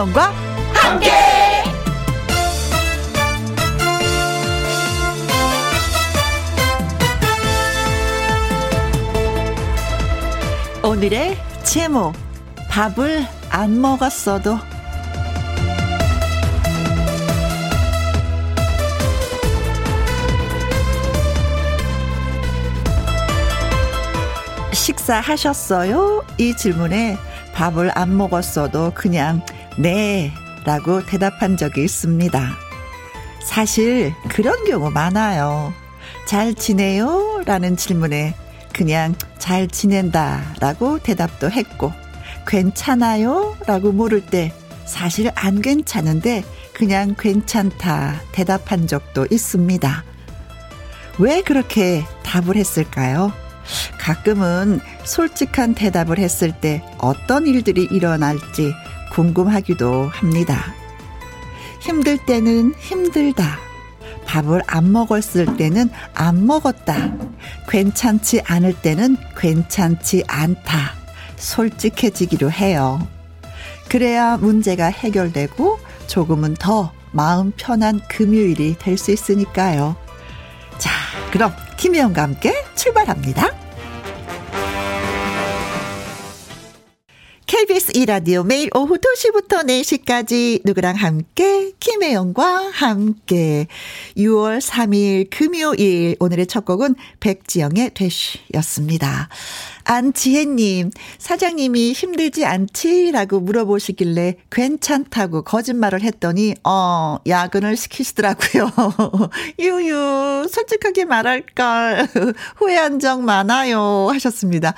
김혜영과 함께. 오늘의 제목 밥을 안 먹었어도 식사하셨어요? 이 질문에 밥을 안 먹었어도 그냥 네 라고 대답한 적이 있습니다. 사실 그런 경우 많아요. 잘 지내요? 라는 질문에 그냥 잘 지낸다 라고 대답도 했고 괜찮아요? 라고 물을 때 사실 안 괜찮은데 그냥 괜찮다 대답한 적도 있습니다. 왜 그렇게 답을 했을까요? 가끔은 솔직한 대답을 했을 때 어떤 일들이 일어날지 궁금하기도 합니다. 힘들 때는 힘들다. 밥을 안 먹었을 때는 안 먹었다. 괜찮지 않을 때는 괜찮지 않다. 솔직해지기로 해요. 그래야 문제가 해결되고 조금은 더 마음 편한 금요일이 될 수 있으니까요. 자, 그럼 김혜영과 함께 출발합니다. KBS 이라디오 매일 오후 2시부터 4시까지 누구랑 함께? 김혜영과 함께. 6월 3일 금요일. 오늘의 첫 곡은 백지영의 되쉬였습니다. 안지혜님, 사장님이 힘들지 않지 라고 물어보시길래 괜찮다고 거짓말을 했더니, 어, 야근을 시키시더라고요. 유유, 솔직하게 말할걸. 후회한 적 많아요. 하셨습니다.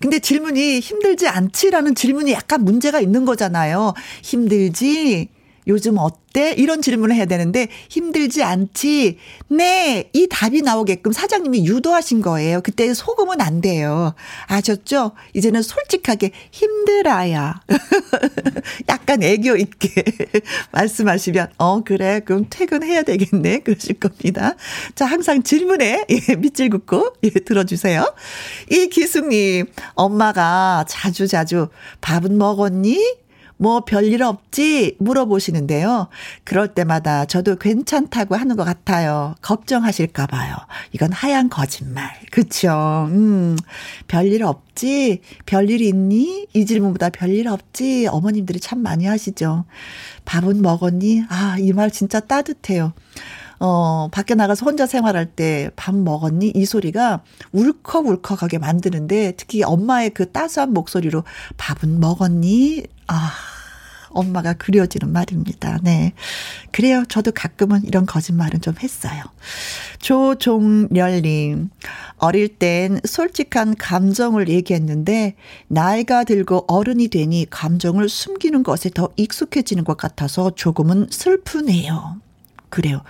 근데 질문이 힘들지 않지라는 질문이 약간 문제가 있는 거잖아요. 힘들지? 요즘 어때? 이런 질문을 해야 되는데 힘들지 않지? 네. 이 답이 나오게끔 사장님이 유도하신 거예요. 그때 속으면 안 돼요. 아셨죠? 이제는 솔직하게 힘들어요. 약간 애교 있게 말씀하시면 어 그래 그럼 퇴근해야 되겠네 그러실 겁니다. 자 항상 질문에 예, 밑줄 긋고 예, 들어주세요. 이 기숙님 엄마가 자주 자주 밥은 먹었니? 뭐 별일 없지? 물어보시는데요. 그럴 때마다 저도 괜찮다고 하는 것 같아요. 걱정하실까봐요. 이건 하얀 거짓말. 그쵸? 음, 별일 없지? 별일 있니? 이 질문보다 별일 없지? 어머님들이 참 많이 하시죠. 밥은 먹었니? 아, 이 말 진짜 따뜻해요. 어, 밖에 나가서 혼자 생활할 때 밥 먹었니? 이 소리가 울컥울컥하게 만드는데 특히 엄마의 그 따스한 목소리로 밥은 먹었니? 아, 엄마가 그려지는 말입니다. 네. 그래요. 저도 가끔은 이런 거짓말은 좀 했어요. 조종렬님, 어릴 땐 솔직한 감정을 얘기했는데, 나이가 들고 어른이 되니 감정을 숨기는 것에 더 익숙해지는 것 같아서 조금은 슬프네요. 그래요.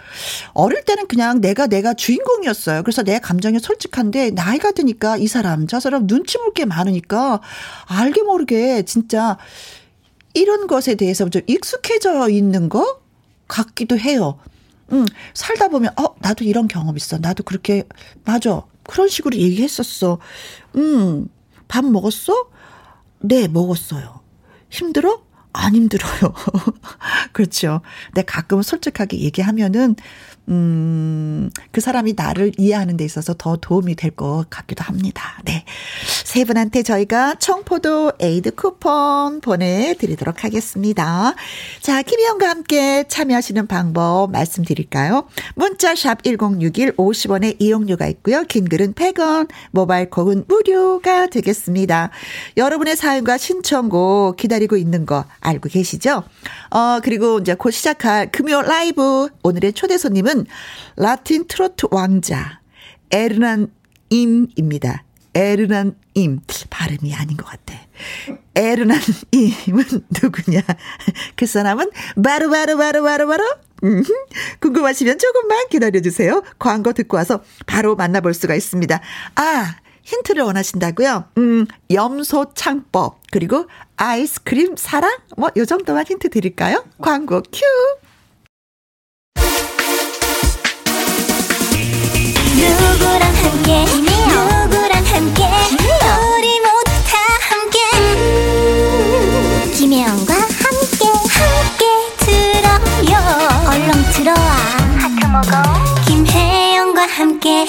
어릴 때는 그냥 내가 내가 주인공이었어요. 그래서 내 감정이 솔직한데 나이가 드니까 이 사람 저 사람 눈치 볼 게 많으니까 알게 모르게 진짜 이런 것에 대해서 좀 익숙해져 있는 거 같기도 해요. 음, 살다 보면 어 나도 이런 경험 있어. 나도 그렇게 맞아. 그런 식으로 얘기했었어. 음, 밥 먹었어? 네, 먹었어요. 힘들어? 안 힘들어요. 그렇죠. 근데 가끔 솔직하게 얘기하면은, 음, 그 사람이 나를 이해하는 데 있어서 더 도움이 될 것 같기도 합니다. 네. 세 분한테 저희가 청포도 에이드 쿠폰 보내드리도록 하겠습니다. 자, 김희영과 함께 참여하시는 방법 말씀드릴까요? 문자샵 1061 50원의 이용료가 있고요. 긴 글은 100원, 모바일 콩은 무료가 되겠습니다. 여러분의 사연과 신청곡 기다리고 있는 거 알고 계시죠? 어, 그리고 이제 곧 시작할 금요 라이브 오늘의 초대 손님은 라틴 트로트 왕자 에르난 임입니다. 에르난 임. 발음이 아닌 것 같아. 에르난 임은 누구냐? 그 사람은 바로 바로 바로 바로 바로 음, 궁금하시면 조금만 기다려주세요. 광고 듣고 와서 바로 만나볼 수가 있습니다. 아, 힌트를 원하신다고요? 음, 염소 창법 그리고 아이스크림 사랑 뭐 요 정도만 힌트 드릴까요? 광고 큐. 누구랑 함께? 누구랑 함께? 우리 모두 다 함께. 김혜영과 함께 함께 들어요. 얼렁 들어와. 하트 먹어. 김혜영과 함께.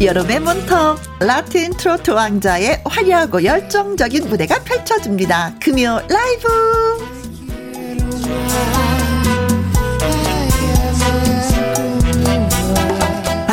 여름의 문턱 라틴 트로트 왕자의 화려하고 열정적인 무대가 펼쳐집니다. 금요 라이브!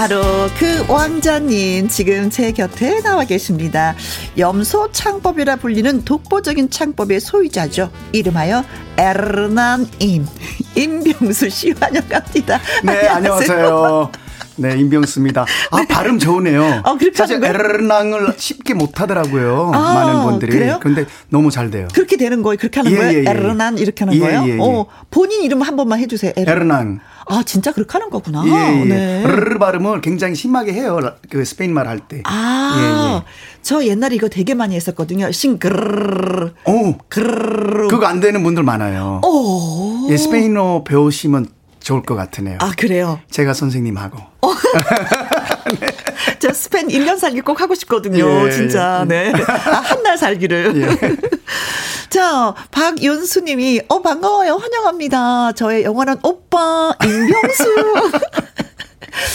바로 그 왕자님 지금 제 곁에 나와 계십니다. 염소 창법이라 불리는 독보적인 창법의 소유자죠. 이름하여 에르난 임 임병수 씨 환영합니다. 네, 안녕하세요. 네, 임병수입니다. 아, 발음 좋으네요. 어, 사실? 에르낭을 쉽게 못 하더라고요. 아, 많은 분들이. 그래요? 근데 너무 잘 돼요. 그렇게 되는 거예요? 그렇게 하는 예, 거예요? 예, 예. 에르난 이렇게 하는 예, 거예요? 예, 예. 어, 본인 이름 한 번만 해 주세요. 에르- 에르낭. 아 진짜 그렇게 하는 거구나. 예, 예. 네. 르르 발음을 굉장히 심하게 해요. 그 스페인 말 할 때. 아, 예, 저 옛날에 이거 되게 많이 했었거든요. 싱그르르. 예. 오, 그르르. 그거 안 되는 분들 많아요. 오. 예, 스페인어 배우시면 좋을 것 같으네요. 아, 그래요. 제가 선생님하고. 저 스페인 1년 살기 꼭 하고 싶거든요. 예, 진짜. 예. 네. 아, 한 달 살기를. 자, 박윤수 님이, 어, 반가워요. 환영합니다. 저의 영원한 오빠, 임병수.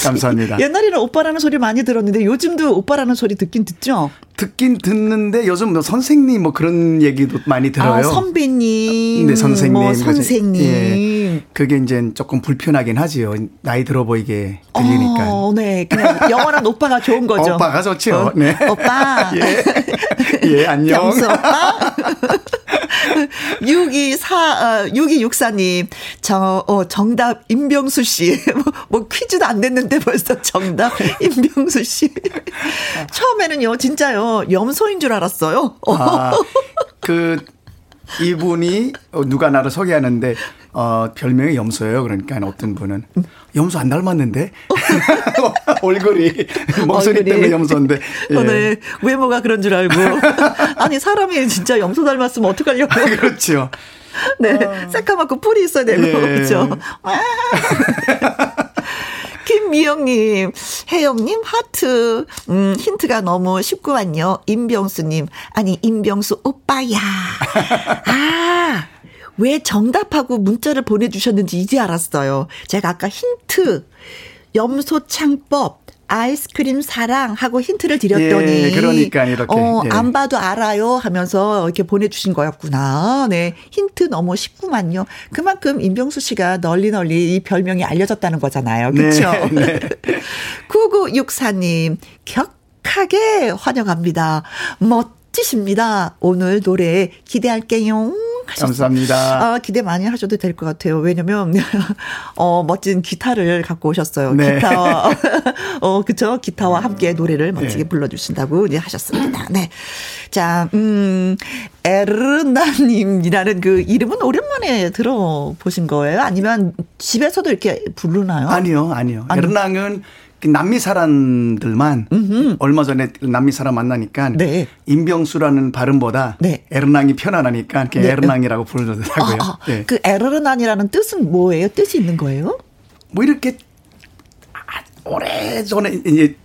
감사합니다. 옛날에는 오빠라는 소리 많이 들었는데 요즘도 오빠라는 소리 듣긴 듣죠? 듣긴 듣는데 요즘 뭐 선생님 뭐 그런 얘기도 많이 들어요. 아, 선배님. 네, 선생님. 뭐? 선생님. 예. 그게 이제 조금 불편하긴 하지요. 나이 들어 보이게 들리니까. 어, 네. 그냥 영원한 오빠가 좋은 거죠. 오빠가 좋죠. 어, 네. 오빠. 예. 예, 안녕. 오빠. 6224, 어, 6264님, 저, 어, 정답, 임병수 씨. 뭐, 뭐 퀴즈도 안 됐는데 벌써 정답, 임병수 씨. 처음에는요, 진짜요, 염소인 줄 알았어요. 아, 그 이분이 어, 누가 나를 소개하는데 어, 별명이 염소예요. 그러니까 어떤 분은 염소 안 닮았는데 얼굴이 목소리 얼굴이. 때문에 염소인데 예. 어, 네. 외모가 그런 줄 알고. 아니, 사람이 진짜 염소 닮았으면 어떡하려고. 그렇죠. 네. 새까맣고 뿔이 있어야 되고, 예. 그렇죠. 김미영님, 혜영님, 하트. 음, 힌트가 너무 쉽구만요. 임병수님. 아니, 임병수 오빠야. 아, 왜 정답하고 문자를 보내주셨는지 이제 알았어요. 제가 아까 힌트, 염소창법, 아이스크림 사랑 하고 힌트를 드렸더니. 예, 그러니까 이렇게, 어, 예. 안 봐도 알아요 하면서 이렇게 보내주신 거였구나. 네. 힌트 너무 쉽구만요. 그만큼 임병수 씨가 널리 널리 이 별명이 알려졌다는 거잖아요. 그렇죠? 네, 네. 9964님, 격하게 환영합니다. 멋 지십니다. 오늘 노래 기대할게요. 하셨어요. 감사합니다. 아, 기대 많이 하셔도 될 것 같아요. 왜냐면, 어, 멋진 기타를 갖고 오셨어요. 네. 기타와, 어, 그쵸. 기타와 함께 노래를 멋지게 네. 불러주신다고 이제 하셨습니다. 네. 자, 음, 에르나님이라는 그 이름은 오랜만에 들어보신 거예요? 아니면 집에서도 이렇게 부르나요? 아니요, 아니요. 에르낭은 그 남미 사람들만 얼마 전에 남미 사람 만나니까 네. 임병수라는 발음보다 네. 에르낭이 편안하니까 그냥 네. 에르낭이라고 부르더라고요. 아, 아, 예. 그 에르난이라는 뜻은 뭐예요? 뜻이 있는 거예요? 뭐 이렇게 아, 오래 전에 이제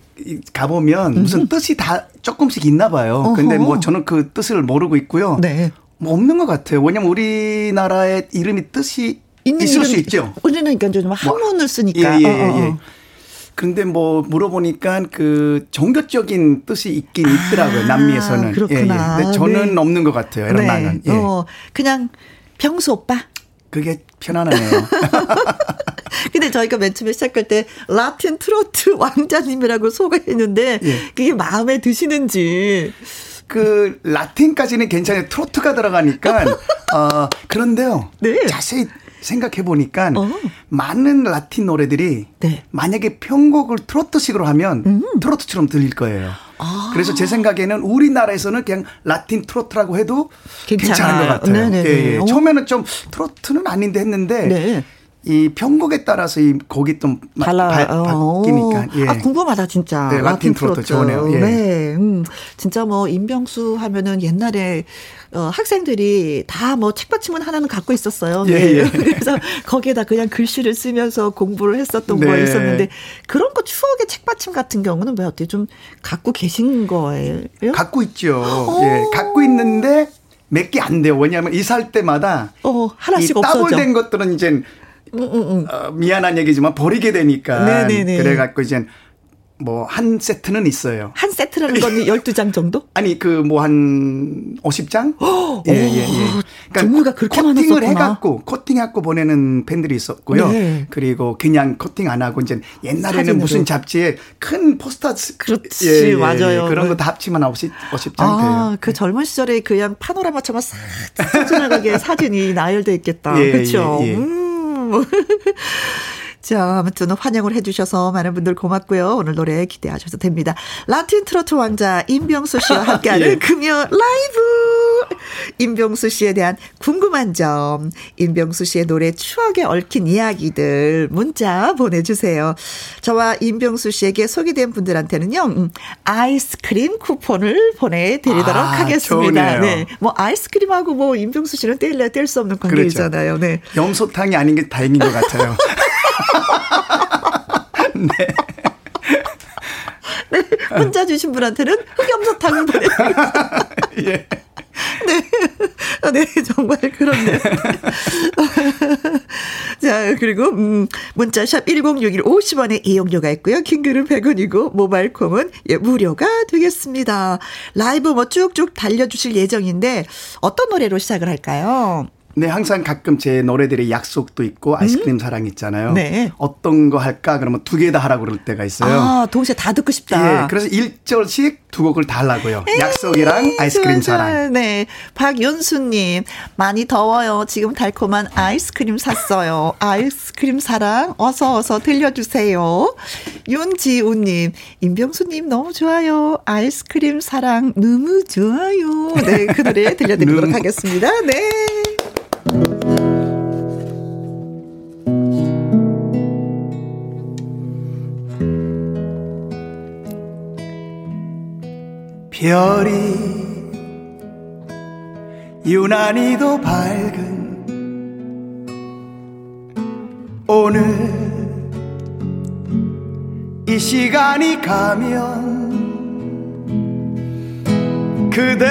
가보면 무슨 뜻이 다 조금씩 있나 봐요. 근데. 뭐 저는 그 뜻을 모르고 있고요. 네. 뭐 없는 것 같아요. 왜냐면 우리나라의 이름이 뜻이 있을 수 이름- 있죠. 우리는 그러니까 좀 한문을 쓰니까. 예, 예, 어, 어, 예. 어. 근데 뭐 물어보니까 그 종교적인 뜻이 있긴 있더라고요. 남미에서는. 아, 그렇구나. 예, 예. 근데 저는 네. 없는 것 같아요. 에르낭은. 예. 어, 그냥 병수 오빠. 그게 편안하네요. 근데 저희가 맨 처음에 시작할 때 라틴 트로트 왕자님이라고 소개했는데 예. 그게 마음에 드시는지. 그 라틴까지는 괜찮아요. 트로트가 들어가니까 어 그런데요. 네. 자세히 생각해 보니까 어. 많은 라틴 노래들이 네. 만약에 편곡을 트로트식으로 하면 트로트처럼 들릴 거예요. 음. 아. 그래서 제 생각에는 우리나라에서는 그냥 라틴 트로트라고 해도 괜찮아요. 괜찮은 것 같아요. 예, 예. 어. 처음에는 좀 트로트는 아닌데 했는데 네. 이 편곡에 따라서 이 곡이 좀 마- 달라. 바, 바뀌니까. 예. 아, 궁금하다, 진짜. 네, 라틴 트로트 좋으네요. 예. 네. 음, 진짜 뭐, 임병수 하면은 옛날에, 어, 학생들이 다 뭐 책받침은 하나는 갖고 있었어요. 네. 예, 예. 그래서 거기에다 그냥 글씨를 쓰면서 공부를 했었던 거 네. 있었는데, 그런 거 추억의 책받침 같은 경우는 왜 어떻게 좀 갖고 계신 거예요? 갖고 있죠. 오. 예, 갖고 있는데 몇 개 안 돼요. 왜냐하면 이사할 때마다 어, 하나씩. 따블된 것들은 이제 어, 미안한 얘기지만 버리게 되니까 네네네. 그래갖고 이제 뭐한 세트는 있어요. 한 세트라는 건 12장 정도? 아니 그 뭐 한 50장? 예, 예, 예. 종류가 그렇게 코팅을 많았었구나. 해갖고 코팅해 갖고 보내는 팬들이 있었고요. 네. 그리고 그냥 코팅 안 하고 이제 옛날에는 사진으로. 무슨 잡지에 큰 포스터 예, 그렇지, 맞아요. 그런 네. 거다 합치면 50, 50장 아, 돼요. 그 젊은 시절에 그냥 파노라마처럼 싹 찢어나가게 사진이 나열돼 있겠다. 예, 그렇죠. 예, 예. 음. 자, 아무튼 환영을 해주셔서 많은 분들 고맙고요. 오늘 노래 기대하셔도 됩니다. 라틴 트로트 왕자 임병수 씨와 함께하는 예. 금요 라이브. 임병수 씨에 대한 궁금한 점, 임병수 씨의 노래 추억에 얽힌 이야기들 문자 보내주세요. 저와 임병수 씨에게 소개된 분들한테는요, 음, 아이스크림 쿠폰을 보내드리도록 아, 하겠습니다. 좋네요. 네. 뭐 아이스크림하고 뭐 임병수 씨는 뗄래야 뗄 수 없는 관계이잖아요. 네. 염소탕이 아닌 게 다행인 것 같아요. 네. 문자 주신 분한테는 흑염소탕을 보내드리겠습니다. 예. 네. 아, 네, 정말 그렇네요. 자, 그리고, 음, 문자샵 1061 50원의 이용료가 있고요. 킹글은 100원이고, 모바일 콩은 예, 무료가 되겠습니다. 라이브 뭐 쭉쭉 달려주실 예정인데, 어떤 노래로 시작을 할까요? 네, 항상 가끔 제 노래들의 약속도 있고 아이스크림 사랑 있잖아요. 음? 네. 어떤 거 할까? 그러면 두 개 다 하라고 그럴 때가 있어요. 아, 동시에 다 듣고 싶다. 예, 그래서 1절씩 두 곡을 다 하려고요. 약속이랑 아이스크림 좋아, 좋아. 사랑. 네. 박윤수님, 많이 더워요. 지금 달콤한 아이스크림 샀어요. 아이스크림 사랑, 어서 어서 들려주세요. 윤지우님, 임병수님 너무 좋아요. 아이스크림 사랑, 너무 좋아요. 네, 그 노래 들려드리도록 너무. 하겠습니다. 네. 별이 유난히도 밝은 오늘 이 시간이 가면 그대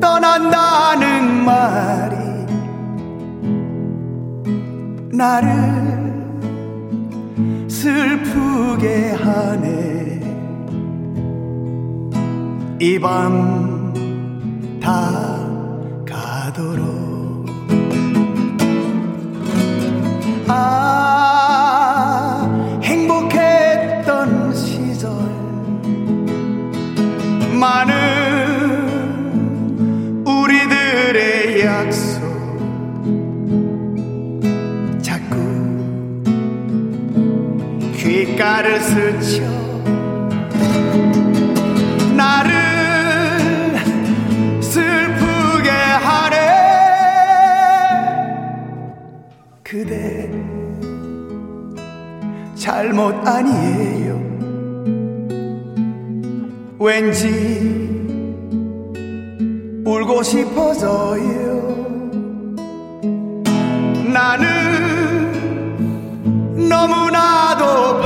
떠난다는 말이 나를 슬프게 하네 이 밤 다 가도록. 아 행복했던 시절. 많은 우리들의 약속. 자꾸 귓가를 스쳐 나를 슬프게 하네. 그대 잘못 아니에요. 왠지 울고 싶어서요. 나는 너무나도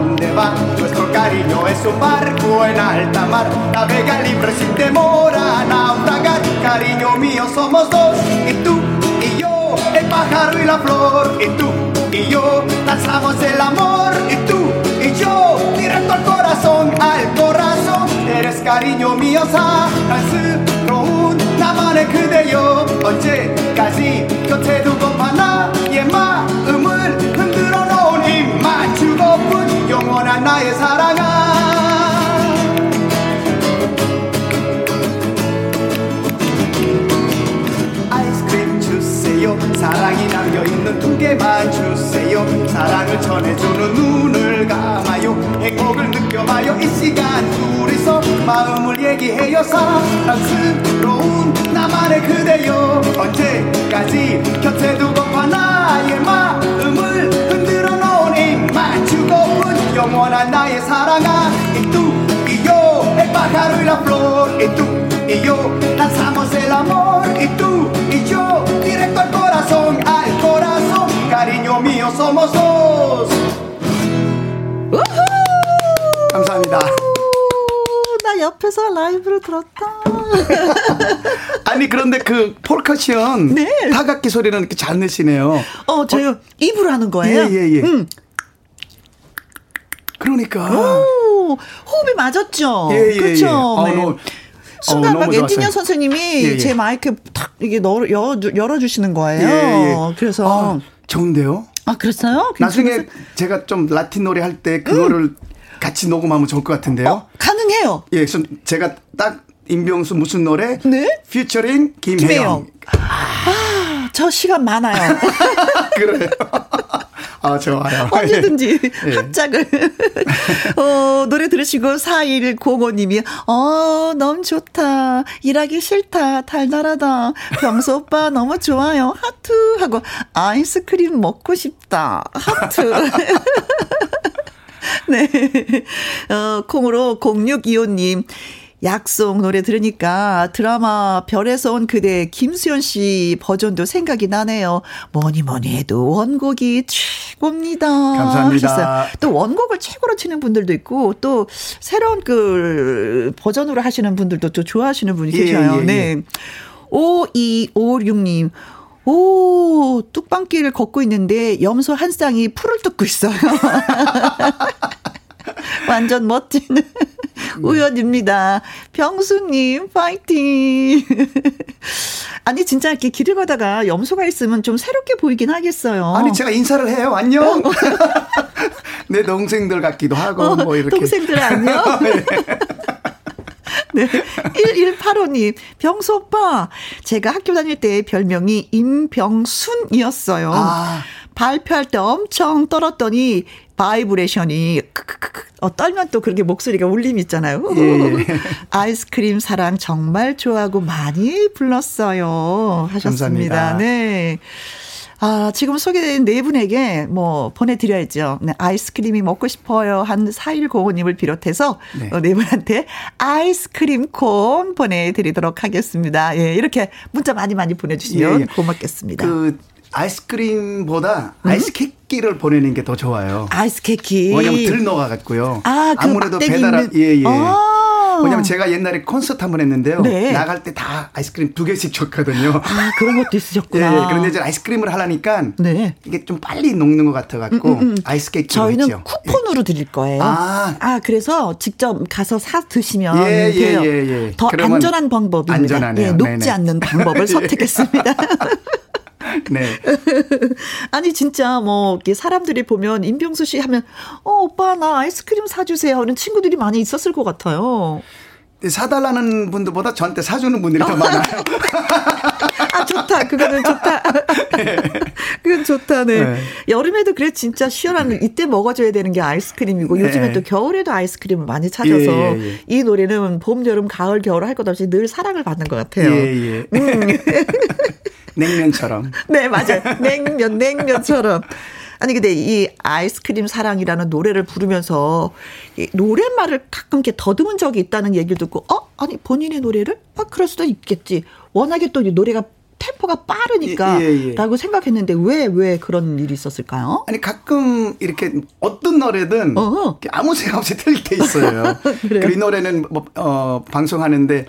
cariño es un barco en alta mar navega libre sin temor a naufragar cariño mío somos dos y tú y yo el pájaro y la flor y tú y yo lanzamos el amor y tú y yo directo al corazón al corazón eres cariño mío 사랑스러운 나만의 그대여 언제까지 곁에 두고파 나의 마음을 영원한 나의 사랑아. 아이스크림 주세요. 사랑이 남겨있는 두 개만 주세요. 사랑을 전해주는 눈을 감아요. 행복을 느껴봐요. 이 시간 둘이서 마음을 얘기해요 사랑스러운 나만의 그대여. 언제까지 곁에 두고파 나의 마음을 영원한 나의 사랑아 이뚜이요 el pájaro y la flor y tú y yo lanzamos el amor y tú y yo directo al corazón al corazón cariño mío somos dos 감사합니다. 오, 나 옆에서 라이브로 들었다. 아니 그런데 그 폴커션 네. 타악기 소리는 이렇게 잘 내시네요. 어, 저요 입으로 하는 거예요. 예, 예, 예. 음. 그러니까 오, 호흡이 맞았죠. 예, 예, 그렇죠. 예. 어, 네. 너무- 순간 어, 막 엔지니어 좋았어요. 선생님이 예, 예. 제 마이크 탁 이게 널- 열, 열어주시는 거예요. 예, 예. 그래서 아, 좋은데요. 아 그랬어요? 나중에 괜찮았어요? 제가 좀 라틴 노래 할 때 그거를 같이 녹음하면 좋을 것 같은데요. 어, 가능해요. 예, 그래서 제가 딱 임병수 무슨 노래? 네? 피처링 김혜영. 김혜영. 아, 저 시간 많아요. 그래요. 아, 좋아요. 언제든지 예. 합작을. 어, 노래 들으시고 4105님이, 어, 너무 좋다. 일하기 싫다. 달달하다. 병수 오빠 너무 좋아요. 하트. 하고, 아이스크림 먹고 싶다. 하트. 네. 어, 콩으로 0625님. 약속 노래 들으니까 드라마 별에서 온 그대 김수현 씨 버전도 생각이 나네요. 뭐니 뭐니 해도 원곡이 최고입니다. 감사합니다. 하셨어요. 또 원곡을 최고로 치는 분들도 있고 또 새로운 그 버전으로 하시는 분들도 또 좋아하시는 분이 예, 계셔요. 예, 예. 네. 5256님. 오, 뚝방길을 걷고 있는데 염소 한 쌍이 풀을 뜯고 있어요. 완전 멋진 우연입니다. 병수님, 파이팅! 아니, 진짜 이렇게 길을 가다가 염소가 있으면 좀 새롭게 보이긴 하겠어요. 아니, 제가 인사를 해요. 안녕. 내 동생들 같기도 하고, 뭐, 이렇게. 어, 동생들 안녕. 네. 1185님, 병수 오빠. 제가 학교 다닐 때 별명이 임병순이었어요. 아. 발표할 때 엄청 떨었더니 바이브레이션이 크크크크 어, 떨면 또 그렇게 목소리가 울림 있잖아요. 예. 아이스크림 사랑 정말 좋아하고 많이 불렀어요. 하셨습니다. 감사합니다. 네. 아, 지금 소개된 네 분에게 뭐 보내드려야죠. 네, 아이스크림이 먹고 싶어요. 한 4105님을 비롯해서 네. 어, 네 분한테 아이스크림 콘 보내드리도록 하겠습니다. 예, 이렇게 문자 많이 많이 보내주시면 예, 예. 고맙겠습니다. 그, 아이스크림보다 아이스 케이크를 보내는 게 더 좋아요. 아이스 케이크. 왜냐면 덜 녹아갖고요. 아, 그 아무래도 배달한 있는- 예 예. 아. 왜냐면 제가 옛날에 콘서트 한 번 했는데요. 네. 나갈 때 다 아이스크림 두 개씩 줬거든요. 아, 그런 것도 예, 있으셨구나. 그런데 이제 아이스크림을 하려니까 네. 이게 좀 빨리 녹는 것 같아 갖고 아이스 케이크 저희는 했죠. 쿠폰으로 드릴 거예요. 아. 그래서 직접 가서 사 드시면 예, 예, 돼요. 예, 예. 더 안전한 방법입니다. 안전하네요. 예, 녹지 네네. 않는 방법을 선택했습니다. 네. 아니 진짜 뭐 사람들이 보면 임병수 씨 하면 어 오빠 나 아이스크림 사주세요 하는 친구들이 많이 있었을 것 같아요. 사달라는 분들보다 저한테 사주는 분들이 더 많아요. 아 좋다 그거는 좋다. 그건 좋다 네. 네. 여름에도 그래 진짜 시원한 이때 먹어줘야 되는 게 아이스크림이고 네. 요즘에 또 겨울에도 아이스크림을 많이 찾아서 예, 예, 예. 이 노래는 봄 여름 가을 겨울 할 것 없이 늘 사랑을 받는 것 같아요. 예, 예. 냉면처럼. 네, 맞아요. 냉면, 냉면처럼. 아니, 근데 이 아이스크림 사랑이라는 노래를 부르면서 이 노랫말을 가끔 이렇게 더듬은 적이 있다는 얘기를 듣고, 어? 아니, 본인의 노래를? 아, 그럴 수도 있겠지. 워낙에 또 이 노래가 템포가 빠르니까. 예, 예, 예. 라고 생각했는데 왜, 왜 그런 일이 있었을까요? 아니 가끔 이렇게 어떤 노래든 어허. 아무 생각 없이 틀릴 때 있어요. 그래요? 그이 노래는 뭐, 어, 방송하는데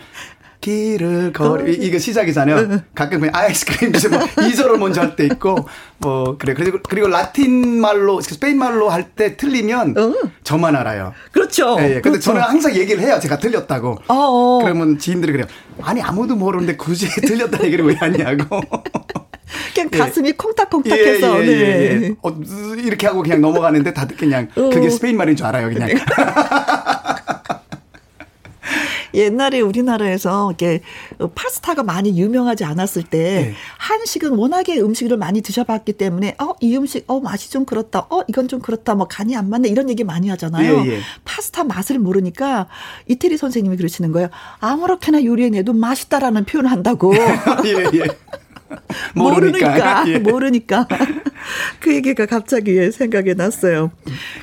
길을 걸이 이거 시작이잖아요. 가끔 그냥 아이스크림. 뭐 2절을 먼저 할 때 있고 뭐 그래 그리고 그리고 라틴 말로 스페인 말로 할 때 틀리면 어. 저만 알아요. 그렇죠. 예, 예. 근데 그렇죠. 저는 항상 얘기를 해요. 제가 틀렸다고. 어, 어. 그러면 지인들이 그래요. 아니 아무도 모르는데 굳이 틀렸다 얘기를 왜 하냐고. 그냥 예. 가슴이 콩닥콩닥해서. 예, 예, 네. 예, 예. 어, 이렇게 하고 그냥 넘어가는데 다들 그냥 그게 어. 스페인 말인 줄 알아요, 그냥. 옛날에 우리나라에서 이렇게 파스타가 많이 유명하지 않았을 때 네. 한식은 워낙에 음식을 많이 드셔봤기 때문에 어 이 음식 어 맛이 좀 그렇다 어 이건 좀 그렇다 뭐 간이 안 맞네 이런 얘기 많이 하잖아요. 예, 예. 파스타 맛을 모르니까 이태리 선생님이 그러시는 거예요. 아무렇게나 요리해내도 맛있다라는 표현을 한다고. 예, 예. 모르니까. 예. 모르니까. 그 얘기가 갑자기 생각이 났어요.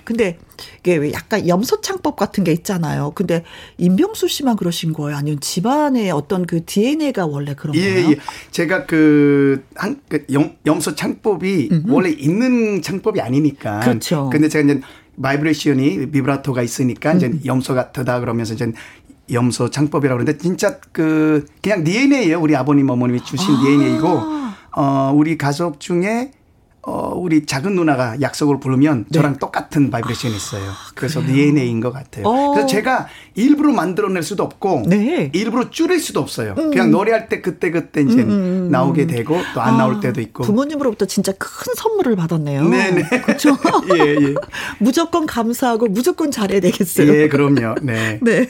근데 이게 왜 약간 염소창법 같은 게 있잖아요. 근데 임병수 씨만 그러신 거예요? 아니면 집안의 어떤 그 DNA가 원래 그런 예, 거예요? 예. 제가 그, 한, 그 염, 염소 창법이 음흠. 원래 있는 창법이 아니니까. 그렇죠. 근데 제가 이제 바이브레이션이 비브라토가 있으니까 이제 음. 염소 같다 그러면서 이제 염소 창법이라고 그러는데 진짜 그 그냥 DNA예요. 우리 아버님 어머님이 주신 아. DNA이고 어 우리 가족 중에 어 우리 작은 누나가 약속을 부르면 저랑 똑같은 바이브레이션이 있어요. 그래서 DNA인 것 같아요. 네. 어. 그래서 제가 일부러 만들어낼 수도 없고 네. 일부러 줄일 수도 없어요. 그냥 노래할 때 그때 그때 이제 나오게 되고 또 안 나올 때도 있고. 아, 부모님으로부터 진짜 큰 선물을 받았네요. 네네. 그렇죠. 예, 예. 무조건 감사하고 무조건 잘해야 되겠어요. 예, 그럼요. 네. 네.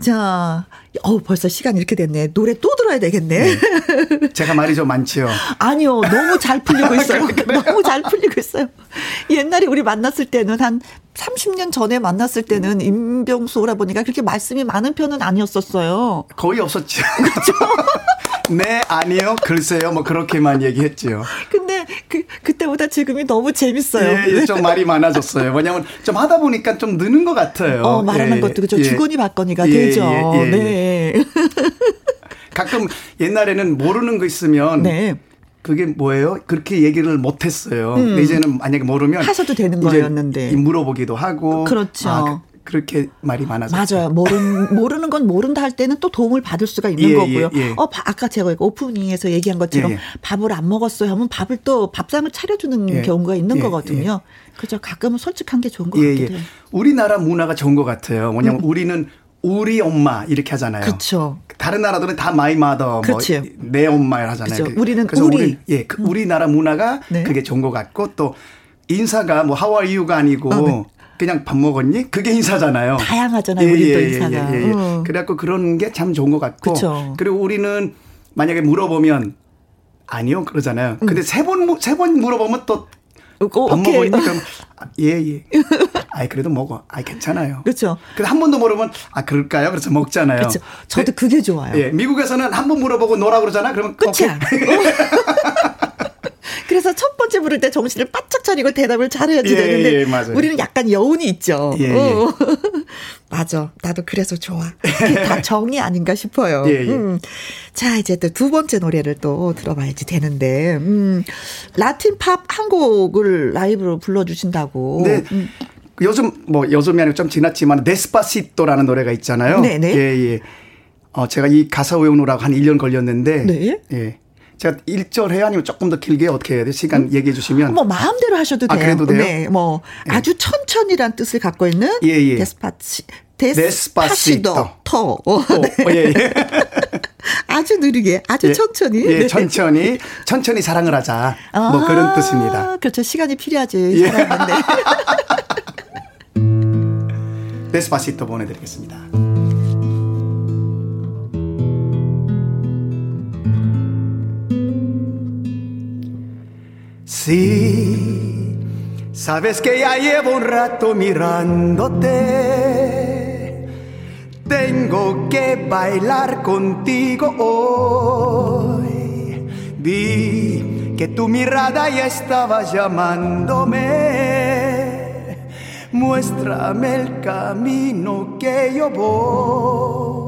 자, 어 벌써 시간 이렇게 됐네. 노래 또 들어야 되겠네. 제가 말이 좀 많지요. 아니요, 너무 잘 풀리고 있어요. 너무 잘 풀리고 있어요. 옛날에 우리 만났을 때는 한 30년 전에 만났을 때는 임병수 오라버니가 그렇게 말씀이 많은 편은 아니었었어요. 거의 없었죠. 네, 아니요, 글쎄요, 뭐 그렇게만 얘기했지요. 근데 그 그때보다 지금이 너무 재밌어요. 예, 예, 좀 말이 많아졌어요. 왜냐면 좀 하다 보니까 좀 느는 것 같아요. 어, 말하는 예, 것도 그죠. 예. 주거니 받거니가 예, 되죠. 예, 예, 네. 가끔 옛날에는 모르는 거 있으면 네. 그게 뭐예요? 그렇게 얘기를 못 했어요. 근데 이제는 만약에 모르면 음. 하셔도 되는 거였는데. 물어보기도 하고 그렇죠. 아, 그, 렇게 말이 많아졌어요. 맞아요. 모르는, 모르는 건 모른다 할 때는 또 도움을 받을 수가 있는 예, 거고요. 예, 예. 어, 바- 아까 제가 오프닝에서 얘기한 것처럼 예, 예. 밥을 안 먹었어요 하면 밥을 또 밥상을 차려주는 예, 경우가 있는 예, 거거든요. 그죠. 가끔은 솔직한 게 좋은 것 예, 같기도 예. 해요. 우리나라 문화가 좋은 것 같아요. 뭐냐면 우리는 우리 엄마 이렇게 하잖아요. 음. 그쵸. 다른 나라들은 다 my mother. 뭐 내 엄마 하잖아요. 그쵸. 우리는 그래서 우리. 우리, 예, 그 우리나라 문화가 네. 그게 좋은 것 같고 또 인사가 뭐 you가 아니고 어, 네. 그냥 밥 먹었니? 그게 인사잖아요. 다양하잖아요, 우리 또 인사가. 예, 예, 예. 어. 그래갖고 그런 게 참 좋은 것 같고. 그쵸. 그리고 우리는 만약에 물어보면 아니요 그러잖아요. 음. 근데 세번세번 물어보면 또 어, 밥 오케이. 먹었니? 그럼 아, 예, 예. 아이, 그래도 먹어. 아이, 괜찮아요. 그렇죠. 근데 한 번도 물어보면, 아, 그럴까요? 그래서 먹잖아요. 그렇죠. 저도 그게 좋아요. 예, 미국에서는 한 번 물어보고 노라 그러잖아? 그러면 끝이야. 번째 물을 때 정신을 바짝 차리고 대답을 잘해야지 예, 되는데 예, 맞아요. 우리는 약간 여운이 있죠. 예, 예. 어. 맞아. 나도 그래서 좋아. 다 정이 아닌가 싶어요. 예, 예. 음. 자, 이제 또 두 번째 노래를 또 들어봐야지 되는데, 음, 라틴 팝 한 곡을 라이브로 불러주신다고. 네. 음. 요즘, 뭐, 요즘이 아니고 좀 지났지만, Despacito라는 노래가 있잖아요. 네네. 예, 예. 어, 제가 이 가사 외우느라고 한 1년 걸렸는데. 네. 예. 제가 1절 해야 아니면 조금 더 길게 어떻게 해야 돼? 시간 얘기해 주시면. 뭐 마음대로 하셔도 아, 돼요. 그래도 돼요? 네, 뭐 아주 천천히란 뜻을 갖고 있는 예, 예. Despacito. 데스파시도 터. 어, 어, 예, 예. 아주 느리게, 아주 예. 천천히. 예, 네. 천천히, 천천히 사랑을 하자. 뭐 아, 그런 뜻입니다. 그렇죠. 시간이 필요하지. 예. 사랑하는데. 데스파시토 보내드리겠습니다. Sí, sabes que ya llevo un rato mirándote. Tengo que bailar contigo hoy. Vi que tu mirada ya estaba llamándome. Muéstrame el camino que yo voy.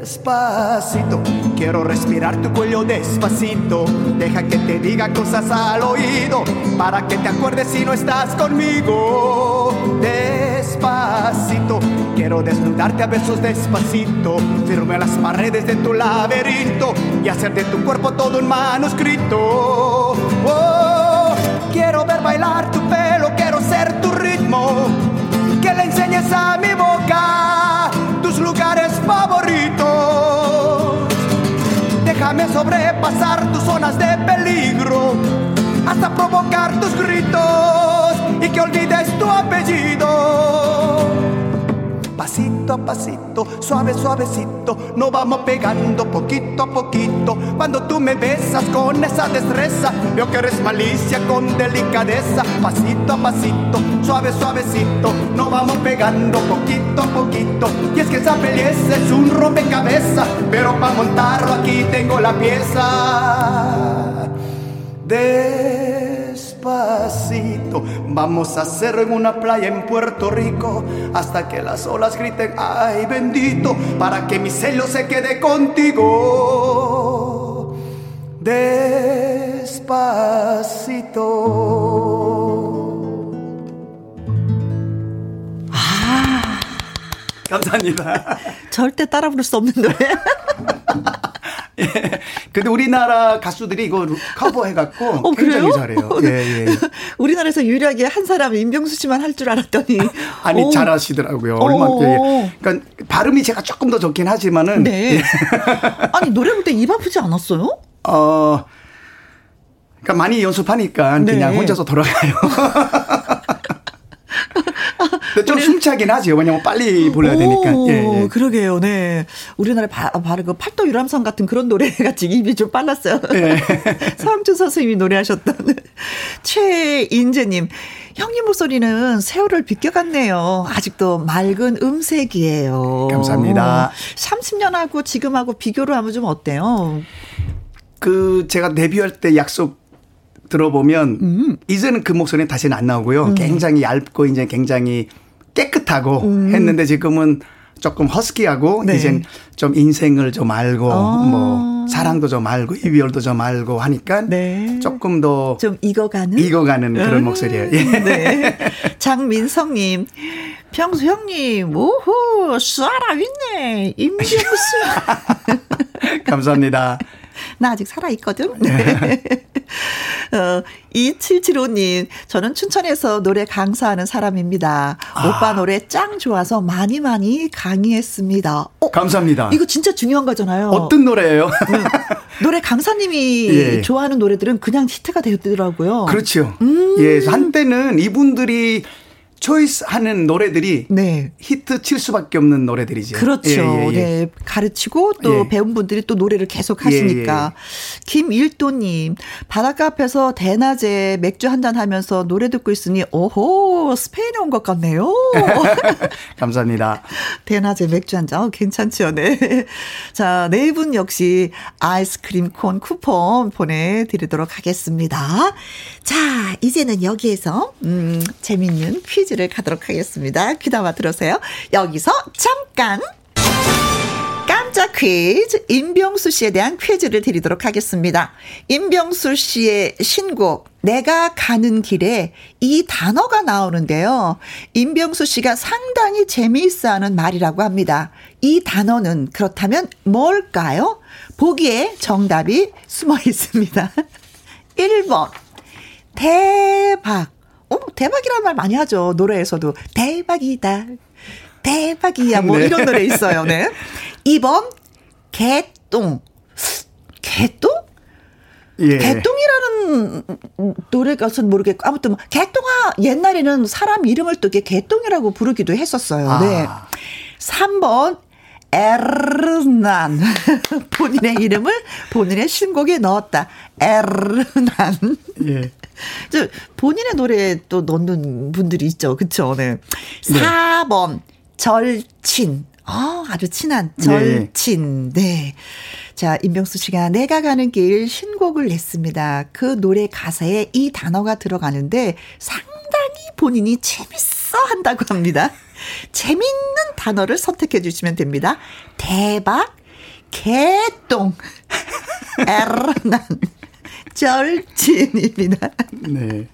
Despacito, quiero respirar tu cuello despacito. Deja que te diga cosas al oído para que te acuerdes si no estás conmigo. Despacito, quiero desnudarte a besos despacito. Firme las paredes de tu laberinto y hacer de tu cuerpo todo un manuscrito. Oh, quiero ver bailar tu pelo, quiero ser tu ritmo. Que le enseñes a mi boca tus lugares favoritos. Déjame sobrepasar tus zonas de peligro hasta provocar tus gritos y que olvides tu apellido. Pasito a pasito, suave, suavecito, nos vamos pegando poquito a poquito. Cuando tú me besas con esa destreza, veo que eres malicia con delicadeza. Pasito a pasito, suave, suavecito, nos vamos pegando poquito a poquito. Y es que esa belleza es un rompecabezas, pero para montarlo aquí tengo la pieza Despacito, vamos a hacerlo en una playa en Puerto Rico hasta que las olas griten, ay bendito, para que mi celo se quede contigo. Despacito. 감사합니다. 절대 따라 부를 수 없는 노래. 예. 근데 우리나라 가수들이 이거 커버 해갖고 어, 굉장히 그래요? 잘해요. 예, 예. 우리나라에서 유일하게 한 사람 임병수 씨만 할 줄 알았더니. 아니 오. 잘하시더라고요. 오. 얼마나 예. 그러니까 발음이 제가 조금 더 좋긴 하지만은 네. 예. 아니, 노래 볼 때 입 아프지 않았어요? 어 그러니까 많이 연습하니까 네. 그냥 혼자서 돌아가요. 좀 숨차긴 하죠. 왜냐면 빨리 불러야 되니까. 오, 예, 예. 그러게요, 네. 우리나라 바, 바로 그 팔도 유람선 같은 그런 노래 같이 입이 좀 빨랐어요. 네. 서영준 선생님이 노래하셨던 최인재님. 형님 목소리는 세월을 비껴갔네요. 아직도 맑은 음색이에요. 감사합니다. 30년하고 지금하고 비교를 하면 좀 어때요? 그 제가 데뷔할 때 약속 들어보면 음. 이제는 그 목소리는 다시는 안 나오고요. 굉장히 얇고 이제 굉장히 깨끗하고 했는데 지금은 조금 허스키하고 음. 네. 이젠 좀 인생을 좀 알고 아. 뭐 사랑도 좀 알고 이별도 좀 알고 하니까 네. 조금 더 좀 익어가는? 익어가는 그런 음, 목소리예요. 예. 네. 장민성님. 평소 형님, 오호, 살아있네. 임병수. 감사합니다. 나 아직 살아있거든. 네. 어, 2775님, 저는 춘천에서 노래 강사하는 사람입니다. 아. 오빠 노래 짱 좋아서 많이 많이 강의했습니다. 어, 감사합니다. 이거 진짜 중요한 거잖아요. 어떤 노래예요? 네. 노래 강사님이 예. 좋아하는 노래들은 그냥 히트가 되더라고요. 그렇죠. 음. 예, 한때는 이분들이 choice 하는 노래들이 네. 히트 칠 수밖에 없는 노래들이죠. 그렇죠. 예, 예, 예. 네. 가르치고 또 예. 배운 분들이 또 노래를 계속 하시니까. 김일도님, 바닷가 앞에서 대낮에 맥주 한잔 하면서 노래 듣고 있으니, 오호, 스페인에 온 것 같네요. 감사합니다. 대낮에 맥주 한 잔, 어, 괜찮죠, 네. 자, 네 분 역시 아이스크림 콘 쿠폰 보내드리도록 하겠습니다. 자, 이제는 여기에서, 음, 재밌는 퀴즈 를 가도록 하겠습니다. 귀담아 들으세요. 여기서 잠깐! 깜짝 퀴즈 임병수 씨에 대한 퀴즈를 드리도록 하겠습니다. 임병수 씨의 신곡 내가 가는 길에 이 단어가 나오는데요. 임병수 씨가 상당히 재미있어 하는 말이라고 합니다. 이 단어는 그렇다면 뭘까요? 보기에 정답이 숨어 있습니다. 1번 대박. 어, 대박이라는 말 많이 하죠. 노래에서도 대박이다. 대박이야. 뭐 네. 이런 노래 있어요. 네. 2번 개똥. 개똥? 예. 개똥이라는 노래 가수는 모르겠고 아무튼 뭐 개똥아 옛날에는 사람 이름을 또 개똥이라고 부르기도 했었어요. 네. 아. 3번 에르난 본인의 이름을 본인의 신곡에 넣었다. 에르난. 예. 저 본인의 노래에 또 넣는 분들이 있죠. 그쵸? 네. 4번, 절친. 아, 아주 친한 절친. 네. 자, 임병수 씨가 내가 가는 길 신곡을 냈습니다. 그 노래 가사에 이 단어가 들어가는데 상당히 본인이 재밌어 한다고 합니다. 재밌는 단어를 선택해 주시면 됩니다. 대박, 개똥, 에르난, 절친입니다. 네.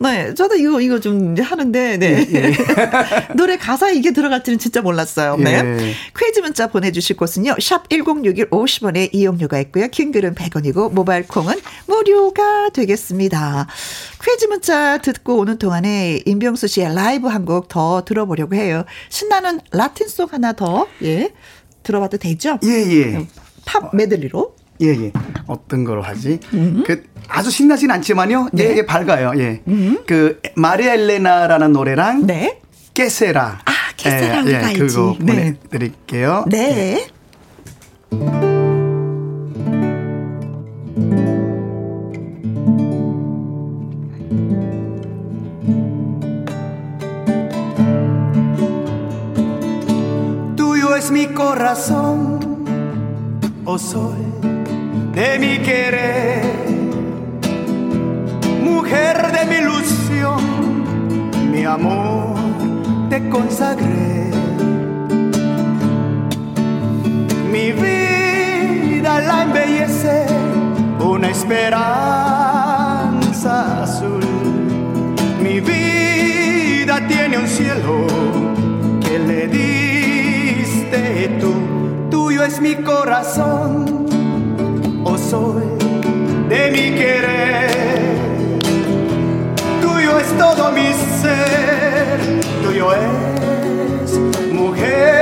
네, 저도 이거, 이거 좀 하는데, 네. 노래 가사에 이게 들어갈지는 진짜 몰랐어요. 네. 예. 퀴즈 문자 보내주실 곳은요, 샵 1061 50원에 이용료가 있고요. 킹글은 100원이고, 모바일 콩은 무료가 되겠습니다. 퀴즈 문자 듣고 오는 동안에 임병수 씨의 라이브 한 곡 더 들어보려고 해요. 신나는 라틴 송 하나 더, 예, 들어봐도 되죠? 예, 예. 팝 메들리로. 예, 예. 어떤 걸 하지? 그 아주 신나진 않지만요. 네. 예, 예, 밝아요. 예. 그 마리아 엘레나라는 노래랑 네. 깨세라. 아, 깨세라 예, 예, 그거. 네. 보내 드릴게요. 네. Tuyo es mi corazón, oh sol de mi querer, mujer de mi ilusión, mi amor te consagré. Mi vida la embellece una esperanza azul. Mi vida tiene un cielo que le diste tú. Tuyo es mi corazón, oh sol de mi querer. Tuyo es todo mi ser, tuyo es mujer.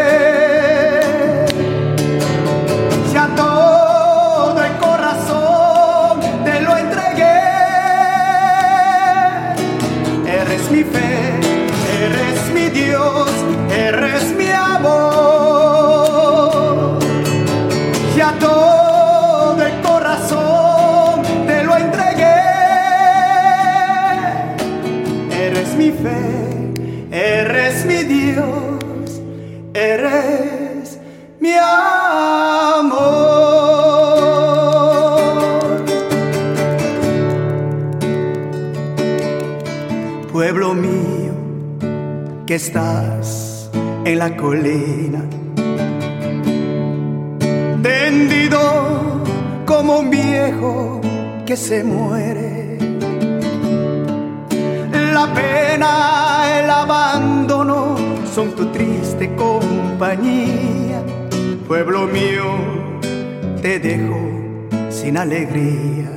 Alegría.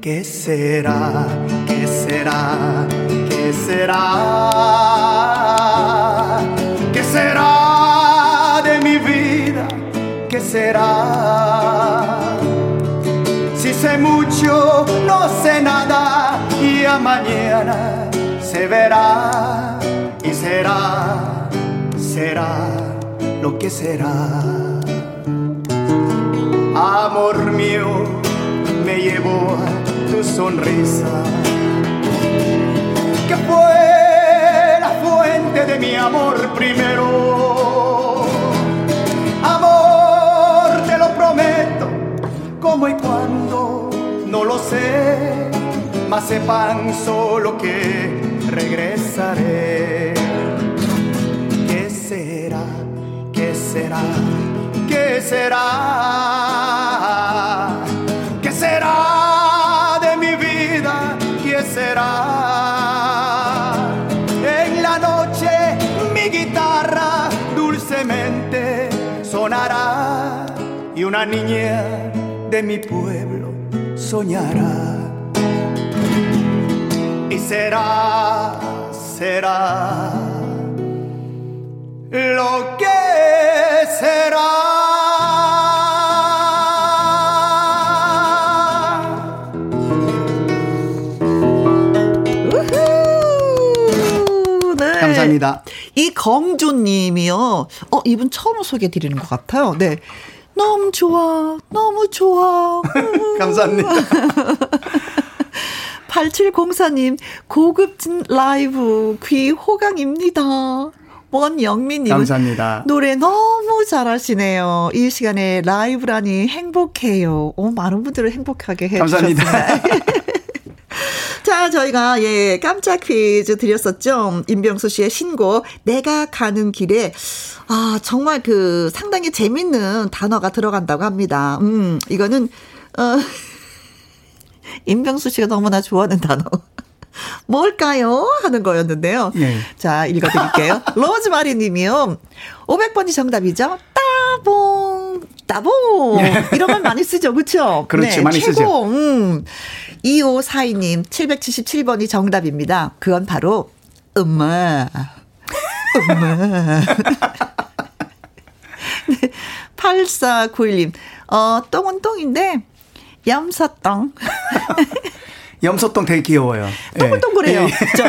¿Qué será? ¿Qué será? ¿Qué será? ¿Qué será de mi vida? ¿Qué será? Si sé mucho, no sé nada y a mañana se verá y será, será lo que será. Sonrisa, que fue la fuente de mi amor primero. Amor, te lo prometo, como y cuando, no lo sé, mas sepan solo que regresaré. ¿Qué será? ¿Qué será? ¿Qué será? Una niña de mi pueblo soñará. Y será, será lo que será. 우후, 네. 감사합니다. 이경조님이요. 어, 이분 처음 소개해 드리는 것 같아요. 네. 너무 좋아. 너무 좋아. 감사합니다. 8704님, 고급진 라이브 귀 호강입니다. 원영민님. 감사합니다. 노래 너무 잘하시네요. 이 시간에 라이브라니 행복해요. 오, 많은 분들을 행복하게 해주셨습니다. 감사합니다. 자, 저희가 예 깜짝 퀴즈 드렸었죠. 임병수 씨의 신곡 내가 가는 길에 아 정말 그 상당히 재밌는 단어가 들어간다고 합니다. 음 이거는 어 임병수 씨가 너무나 좋아하는 단어. 뭘까요? 하는 거였는데요. 예. 자, 읽어드릴게요. 로즈마리 님이요. 500번이 정답이죠? 따봉, 따봉. 이런 말 많이 쓰죠, 그쵸? 그렇죠, 많이 최고. 쓰죠. 음. 2542님, 777번이 정답입니다. 그건 바로, 엄마. 엄마. 네, 8491님, 어, 똥은 똥인데, 염소똥. 염소똥 되게 귀여워요. 동글동글해요. 예. 예. 저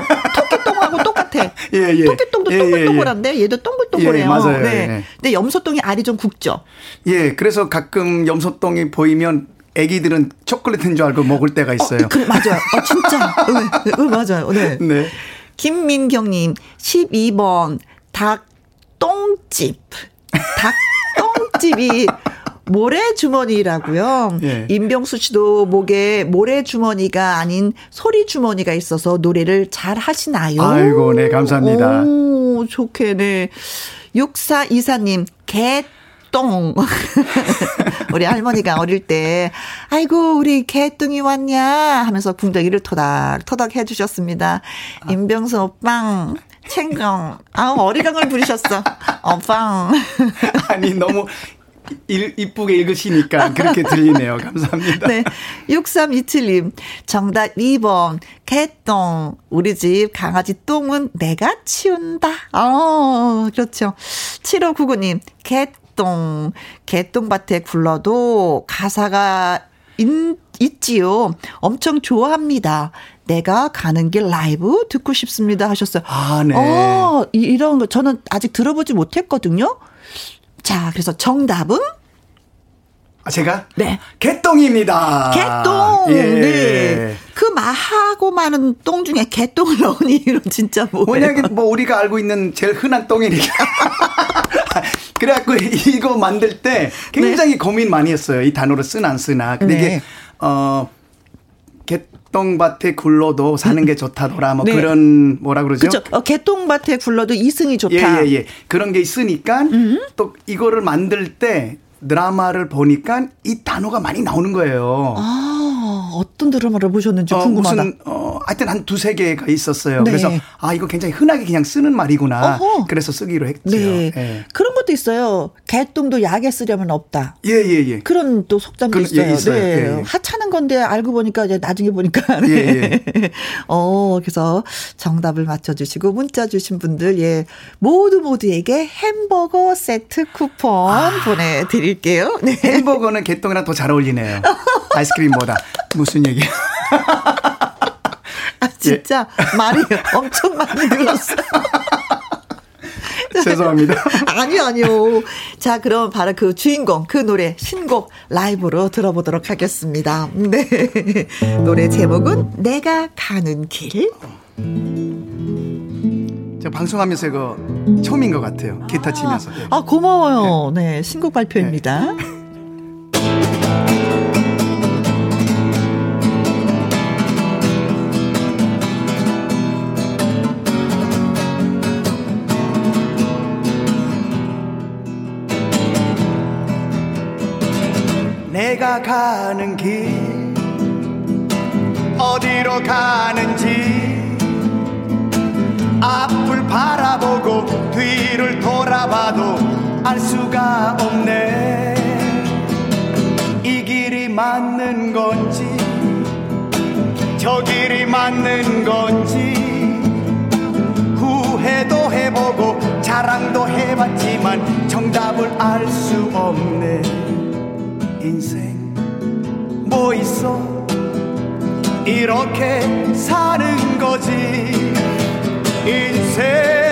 토끼똥하고 똑같아. 예, 예. 토끼똥도 예, 예, 예. 동글동글한데 얘도 동글동글해요. 예, 맞아요. 네. 근데 염소똥이 알이 좀 굵죠. 예, 그래서 가끔 염소똥이 보이면 애기들은 초콜릿인 줄 알고 먹을 때가 있어요. 어, 그래, 맞아요. 어, 진짜. 네, 네, 맞아요. 네. 네. 김민경님, 12번, 닭똥집. 닭똥집이 모래주머니라고요. 예. 임병수 씨도 목에 모래주머니가 아닌 소리주머니가 있어서 노래를 잘 하시나요? 아이고, 네, 감사합니다. 오, 좋게, 네. 6424님, 개 똥. 우리 할머니가 어릴 때, 아이고, 우리 개똥이 왔냐? 하면서 궁뎅이를 토닥 토닥 해주셨습니다. 임병수 오빵, 챙경. 아우, 어리광을 부리셨어. 어빵. 아니, 너무 일, 이쁘게 읽으시니까 그렇게 들리네요. 감사합니다. 네. 6327님, 정답 2번, 개똥. 우리 집 강아지 똥은 내가 치운다. 어, 그렇죠. 7599님, 개똥. 개똥밭에 굴러도 가사가 있, 있지요. 엄청 좋아합니다. 내가 가는 길 라이브 듣고 싶습니다 하셨어요. 아, 네. 어, 이런 거 저는 아직 들어보지 못했거든요. 자, 그래서 정답은? 아, 제가? 네. 개똥입니다. 개똥. 예. 네. 그 마하고 많은 똥 중에 개똥을 넣은 이유는 진짜 뭐예요? 왜냐면 뭐 우리가 알고 있는 제일 흔한 똥이니까. 그래갖고 이거 만들 때 굉장히 네. 고민 많이 했어요. 이 단어를 쓰나 안 쓰나. 근데 네. 이게, 어, 개똥밭에 굴러도 사는 게 좋다더라. 뭐 네. 그런 뭐라 그러죠? 그렇죠. 어, 개똥밭에 굴러도 이승이 좋다. 예, 예, 예. 그런 게 있으니까 음. 또 이거를 만들 때 드라마를 보니까 이 단어가 많이 나오는 거예요. 아, 어떤 드라마를 보셨는지 어, 궁금하다. 무슨 어, 하여튼 한 두세 개가 있었어요. 네. 그래서 아, 이거 굉장히 흔하게 그냥 쓰는 말이구나. 어허. 그래서 쓰기로 했죠. 네. 네. 것도 있어요. 개똥도 약에 쓰려면 없다. 예, 예, 예. 그런 또 속담도 그, 있어요. 예, 있어요. 네. 예, 예. 하찮은 건데 알고 보니까 이제 나중에 보니까. 네. 예, 예. 어, 그래서 정답을 맞춰 주시고 문자 주신 분들 예. 모두 모두에게 햄버거 세트 쿠폰 아. 보내 드릴게요. 네. 햄버거는 개똥이랑 더 잘 어울리네요. 아이스크림보다. 무슨 얘기야? 아, 진짜 예. 말이 엄청 많이 늘었어요. 죄송합니다. 아니요, 아니요. 자, 그럼 바로 그 주인공, 그 노래, 신곡 라이브로 들어보도록 하겠습니다. 네. 노래 제목은 내가 가는 길. 제가 방송하면서 이거 처음인 것 같아요. 기타 치면서. 아, 고마워요. 네, 네 신곡 발표입니다. 네. 내가 가는 길 어디로 가는지 앞을 바라보고 뒤를 돌아봐도 알 수가 없네. 이 길이 맞는 건지 저 길이 맞는 건지 후회도 해보고 자랑도 해봤지만 정답을 알 수 없네 인생 뭐 있어? 이렇게 사는 거지. 인생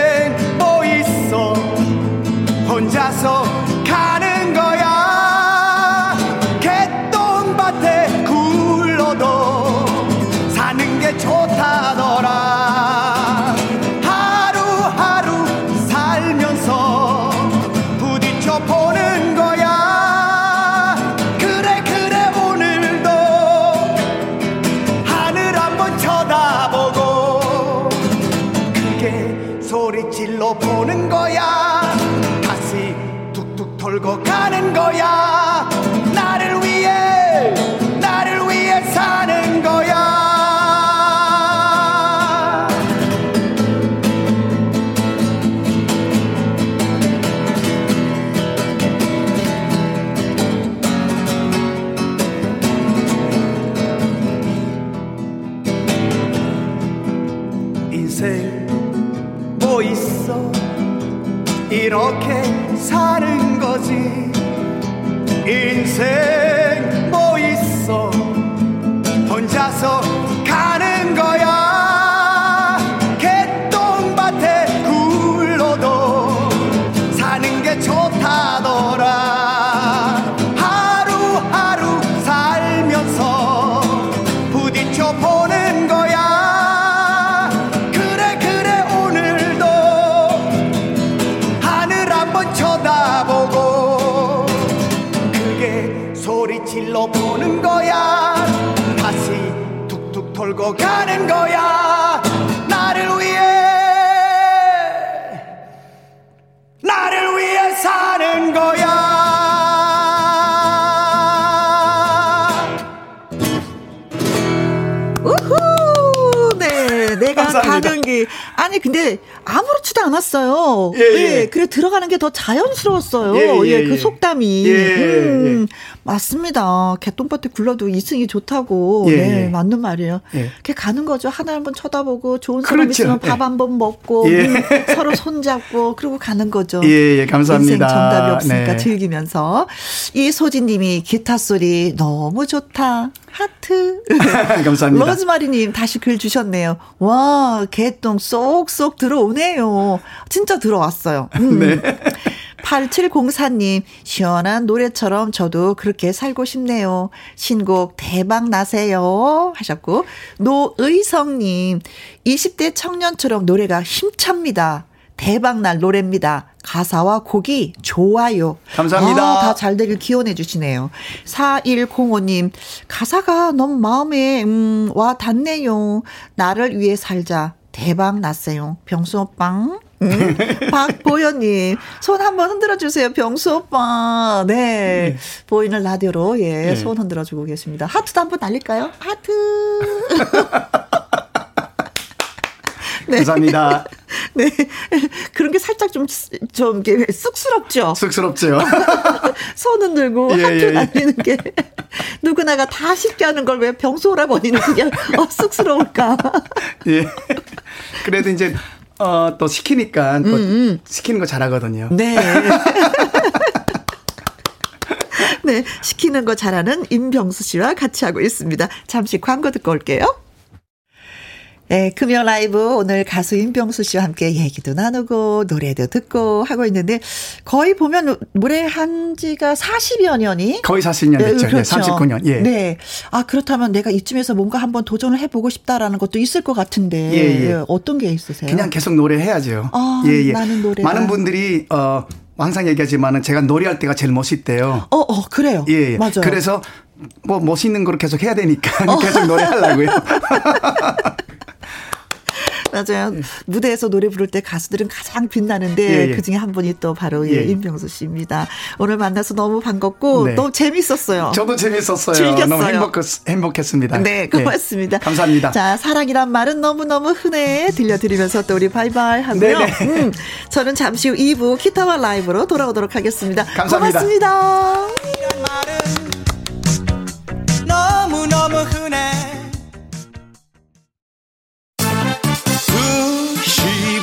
이렇게 사는 거지. 인생 근데 아무렇지도 않았어요. 예, 예. 네, 그래, 들어가는 게 더 자연스러웠어요. 예, 예, 예, 그 예. 속담이. 예, 예, 음, 맞습니다. 개똥밭에 굴러도 이승이 좋다고. 예, 네, 예. 맞는 말이에요. 예. 이렇게 가는 거죠. 하나 한번 쳐다보고, 좋은 사람 그렇죠. 있으면 밥 예. 한번 먹고, 예. 음, 서로 손잡고, 그러고 가는 거죠. 예, 예, 감사합니다. 인생 정답이 없으니까 네. 즐기면서. 이 소진 님이 기타 소리 너무 좋다. 하트. 감사합니다. 로즈마리님 다시 글 주셨네요. 와, 개똥 쏙쏙 들어오네요. 진짜 들어왔어요. 음. 네. 8704님, 시원한 노래처럼 저도 그렇게 살고 싶네요. 신곡 대박 나세요. 하셨고, 노의성님, 20대 청년처럼 노래가 힘찹니다. 대박날 노래입니다. 가사와 곡이 좋아요. 감사합니다. 아, 다잘 되길 기원해 주시네요. 4105님, 가사가 너무 마음에, 음, 와 닿네요. 나를 위해 살자. 대박 났어요. 병수 오빠. 음. 박보현님, 손 한번 흔들어 주세요. 병수 오빠. 네. 보이는 라디오로, 예, 네. 손 흔들어 주고 계십니다. 하트도 한번 날릴까요? 하트. 감사합니다. 네. 그런 게 살짝 좀, 좀, 이렇게 쑥스럽죠? 쑥스럽죠. 손 흔들고 예, 하트 예, 예. 날리는 게 누구나가 다 쉽게 하는 걸 왜 병소오라버니는 그냥 어, 쑥스러울까? 예. 그래도 이제 어, 또 시키니까 또 시키는 거 잘하거든요. 음, 네. 네, 시키는 거 잘하는 임병수 씨와 같이 하고 있습니다. 잠시 광고 듣고 올게요. 네, 금요 라이브 오늘 가수 임병수 씨와 함께 얘기도 나누고 노래도 듣고 하고 있는데 거의 보면 노래한 지가 40여 년이 거의 40년 됐죠. 네, 예, 39년. 예. 네. 아, 그렇다면 내가 이쯤에서 뭔가 한번 도전을 해 보고 싶다라는 것도 있을 것 같은데. 예, 예. 어떤 게 있으세요? 그냥 계속 노래해야죠. 아, 예, 예. 나는 노래가. 많은 분들이 어 항상 얘기하지만은 제가 노래할 때가 제일 멋있대요. 어, 어, 그래요. 예, 예. 맞아요. 그래서 뭐 멋있는 걸 계속 해야 되니까 어. 계속 노래하려고요. 맞아요. 무대에서 노래 부를 때 가수들은 가장 빛나는데 예, 예. 그 중에 한 분이 또 바로 예, 예. 임병수 씨입니다. 오늘 만나서 너무 반갑고 네. 너무 재밌었어요. 저도 재밌었어요. 즐겼어요. 너무 행복, 행복했습니다. 네, 예. 고맙습니다. 감사합니다. 자, 사랑이란 말은 너무너무 흔해 들려드리면서 또 우리 바이바이 하고요. 네네. 음, 저는 잠시 후 2부 기타와 라이브로 돌아오도록 하겠습니다. 감사합니다. 고맙습니다.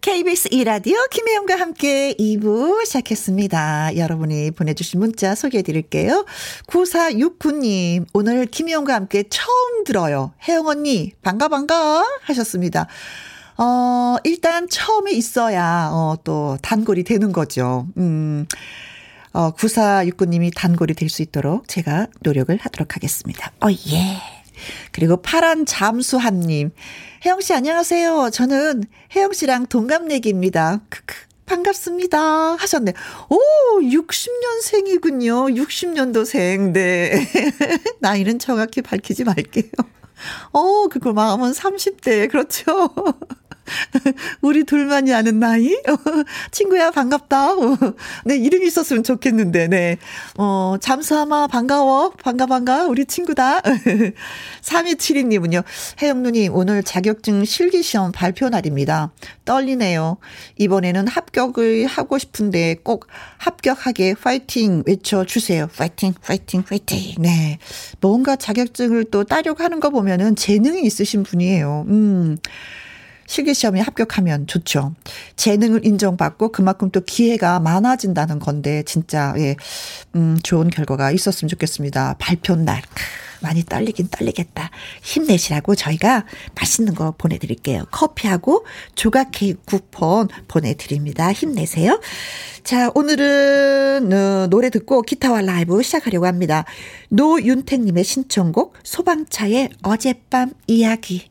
KBS 이라디오 김혜영과 함께 2부 시작했습니다. 여러분이 보내주신 문자 소개해 드릴게요. 9469님, 오늘 김혜영과 함께 처음 들어요. 혜영 언니, 반가, 반가 하셨습니다. 어, 일단 처음에 있어야, 어, 또 단골이 되는 거죠. 음. 어, 9469님이 단골이 될 수 있도록 제가 노력을 하도록 하겠습니다. 어, 예. 그리고 파란 잠수함님. 혜영 씨 안녕하세요. 저는 혜영 씨랑 동갑내기입니다. 크크. 반갑습니다. 하셨네. 오, 60년생이군요. 60년도생. 네. 나이는 정확히 밝히지 말게요. 어, 그거 마음은 30대. 그렇죠. 우리 둘만이 아는 나이? 친구야, 반갑다. 네, 이름이 있었으면 좋겠는데, 네. 어, 잠수하마, 반가워. 반가, 반가. 우리 친구다. 3272님은요, 혜영누님, 오늘 자격증 실기시험 발표 날입니다. 떨리네요. 이번에는 합격을 하고 싶은데 꼭 합격하게 파이팅 외쳐주세요. 파이팅, 파이팅, 파이팅. 네. 뭔가 자격증을 또 따려고 하는 거 보면은 재능이 있으신 분이에요. 음. 실기시험에 합격하면 좋죠. 재능을 인정받고 그만큼 또 기회가 많아진다는 건데, 진짜, 예, 음, 좋은 결과가 있었으면 좋겠습니다. 발표 날. 많이 떨리긴 떨리겠다. 힘내시라고 저희가 맛있는 거 보내드릴게요. 커피하고 조각 케이크 쿠폰 보내드립니다. 힘내세요. 자, 오늘은 어, 노래 듣고 기타와 라이브 시작하려고 합니다. 노윤택님의 신청곡 소방차의 어젯밤 이야기.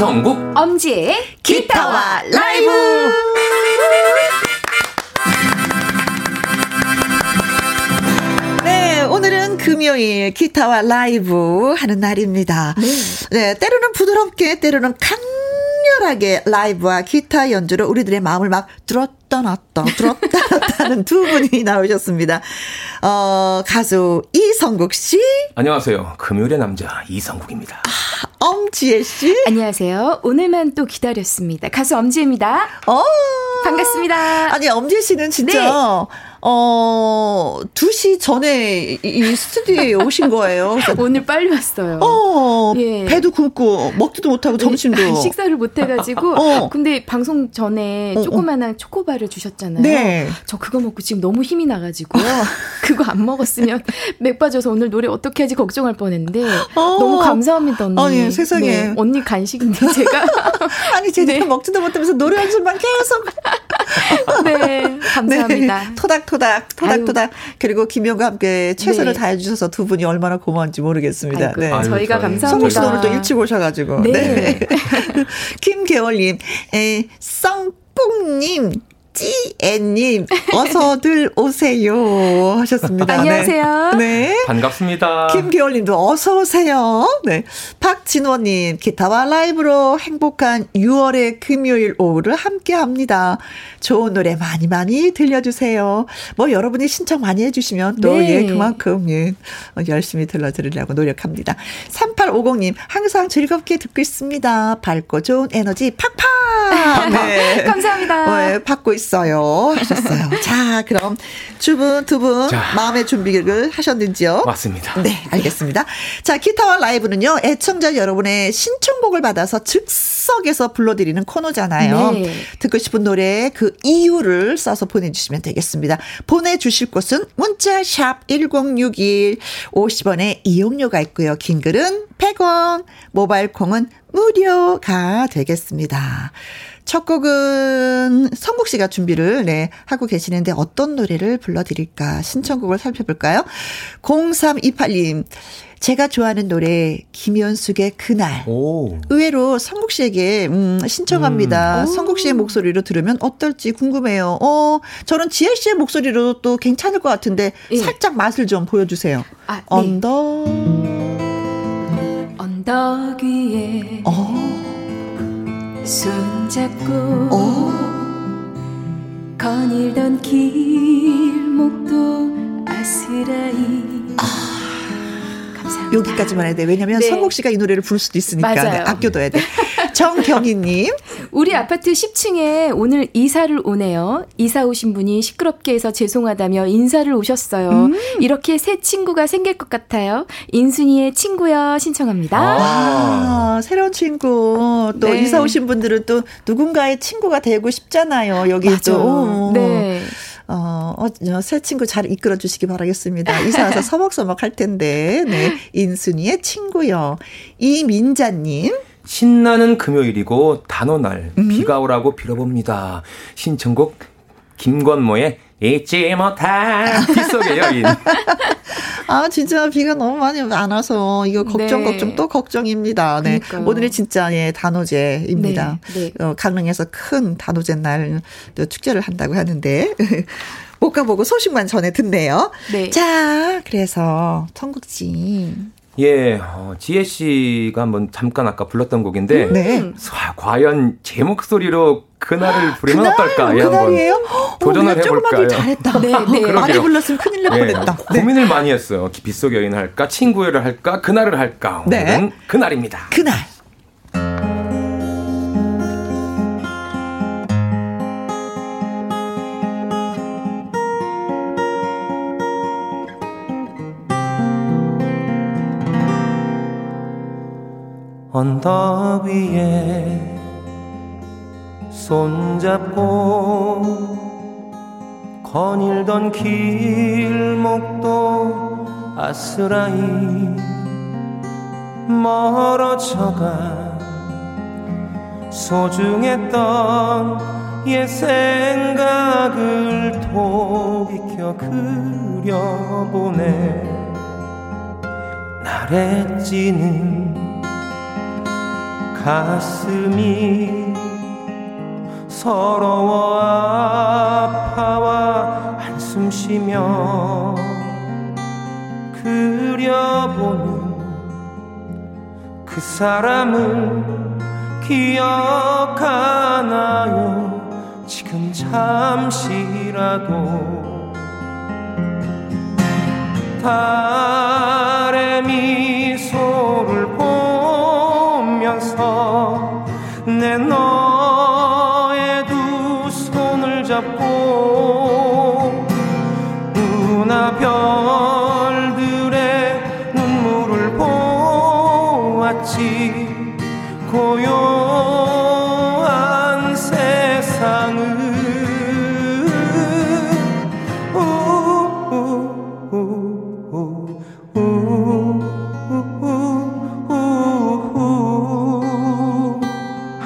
이성국 엄지의 기타와 라이브! 네, 오늘은 금요일 기타와 라이브 하는 날입니다. 네. 때로는 부드럽게, 때로는 강렬하게 라이브와 기타 연주로 우리들의 마음을 막 들었다 놨다, 들었다 놨다는 두 분이 나오셨습니다. 어, 가수 이성국 씨, 안녕하세요. 금요일의 남자 이성국입니다. 엄지혜 씨, 안녕하세요. 오늘만 또 기다렸습니다. 가수 엄지입니다. 어, 반갑습니다. 아니, 엄지혜 씨는 진짜, 네. 어, 2시 전에 이- 이 스튜디오에 오신 거예요. 오늘 빨리 왔어요. 어, 예. 배도 굶고 먹지도 못하고 점심도. 식사를 못 해가지고. 어. 근데 방송 전에 어, 어. 조그만한 초코바를 주셨잖아요. 네. 저 그거 먹고 지금 너무 힘이 나가지고요. 그거 안 먹었으면 맥 빠져서 오늘 노래 어떻게 하지 걱정할 뻔 했는데 너무 감사합니다 언니. 아니, 세상에. 네, 언니 간식인데 제가 아니, 제대로 네. 먹지도 못하면서 노래 연습만 계속. 네 감사합니다. 네, 토닥토닥, 토닥토닥. 그리고 김영과 함께 최선을 네. 다해주셔서 두 분이 얼마나 고마운지 모르겠습니다. 아이고, 네. 아유, 저희가 저희. 성국 씨 감사합니다. 오늘 또 일찍 오셔가지고. 네. 김계월님, 에, 썽뽕님, 찌애님, 어서들 오세요. 하셨습니다. 안녕하세요. 네. 네. 반갑습니다. 김기월님도 어서 오세요. 네, 박진호님 기타와 라이브로 행복한 6월의 금요일 오후를 함께합니다. 좋은 노래 많이 많이 들려주세요. 뭐 여러분이 신청 많이 해주시면 또 네. 예 그만큼 예 열심히 들려드리려고 노력합니다. 3850님 항상 즐겁게 듣고 있습니다. 밝고 좋은 에너지 팍팍 네. 감사합니다. 네, 받고 있 어요. 하셨어요. 자, 그럼 주분 두분 자. 마음의 준비를 하셨는지요? 맞습니다. 네, 알겠습니다. 자, 기타와 라이브는요, 애청자 여러분의 신청곡을 받아서 즉석에서 불러드리는 코너잖아요. 네. 듣고 싶은 노래 그 이유를 써서 보내주시면 되겠습니다. 보내주실 곳은 문자샵 1061 50원의 이용료가 있고요. 긴 글은 100원, 모바일 콩은 무료가 되겠습니다. 첫 곡은 성국 씨가 준비를 네, 하고 계시는데 어떤 노래를 불러드릴까 신청곡을 살펴볼까요? 0328님 제가 좋아하는 노래 김현숙의 그날 오. 의외로 성국 씨에게 음, 신청합니다. 성국 씨의 목소리로 들으면 어떨지 궁금해요. 어, 저는 지혜 씨의 목소리로 또 괜찮을 것 같은데 예. 살짝 맛을 좀 보여주세요. 아, 네. 언더. 언덕 위에 어, 손잡고 어. 거닐던 길목도 아스라이 감사합니다. 여기까지만 해야 돼. 왜냐면 네. 성국 씨가 이 노래를 부를 수도 있으니까. 네, 아껴둬야 돼. 정경희님. 우리 아파트 10층에 오늘 이사를 오네요. 이사 오신 분이 시끄럽게 해서 죄송하다며 인사를 오셨어요. 음. 이렇게 새 친구가 생길 것 같아요. 인순이의 친구요 신청합니다. 아, 새로운 친구. 또 네. 이사 오신 분들은 또 누군가의 친구가 되고 싶잖아요. 여기 또. 어. 네. 어, 어, 새 친구 잘 이끌어 주시기 바라겠습니다. 이사 와서 서먹서먹 할 텐데. 네. 인순이의 친구요. 이민자님. 신나는 금요일이고 단오날 비가 오라고 빌어봅니다. 신청곡 김건모의 잊지 못할 빗속의 여인. 아, 진짜 비가 너무 많이 안 와서 이거 걱정, 네. 걱정 또 걱정입니다. 네. 그러니까요. 오늘이 진짜 예, 단오제입니다. 네, 네. 어, 강릉에서 큰 단오제 날또 축제를 한다고 하는데. 못 가보고 소식만 전해 듣네요. 네. 자, 그래서 청국지. 예, 어, 지혜 씨가 한번 잠깐 아까 불렀던 곡인데 네. 과- 과연 제 목소리로 그날을 부르면 어떨까? 예, 한번 그날이에요? 도전을 어, 하길 해볼까요? 잘했다. 네, 네. 많이. 불렀으면 큰일 날 예, 뻔했다. 네. 고민을 많이 했어요. 빗속 여인 할까, 친구를 할까, 그날을 할까. 네. 오늘은 그날입니다. 그날. 언덕 위에 손잡고 거닐던 길목도 아스라이 멀어져가 소중했던 옛 생각을 돌이켜 그려보네. 날에 찌는 가슴이 서러워 아파와 한숨 쉬며 그려보는 그 사람을 기억하나요? 지금 잠시라도 달 고요한 세상을.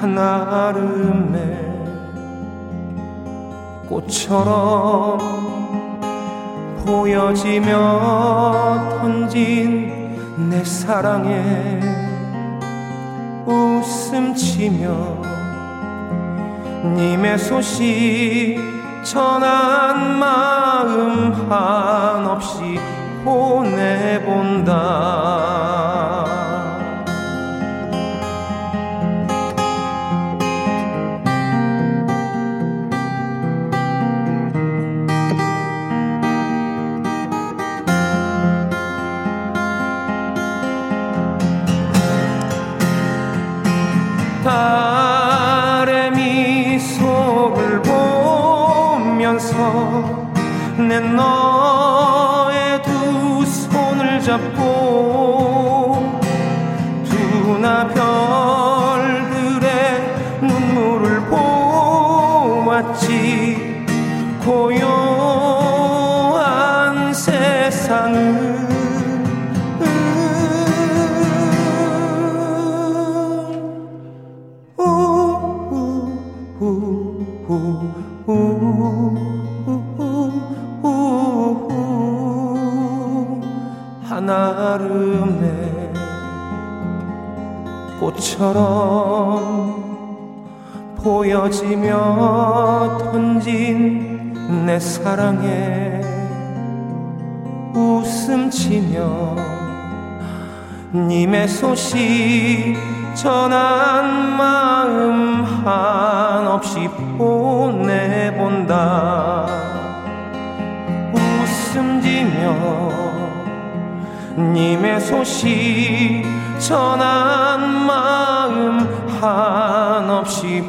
한아름의 꽃처럼 보여지며 던진 내 사랑에 웃음 치며 님의 소식 전한 마음 한없이 보내본다 한아름의 꽃처럼 보여지며 던진 내 사랑에 웃음치며 님의 소식 전한 마음 한없이 보내본다. 웃음지며 님의 소식 전한 마음 한없이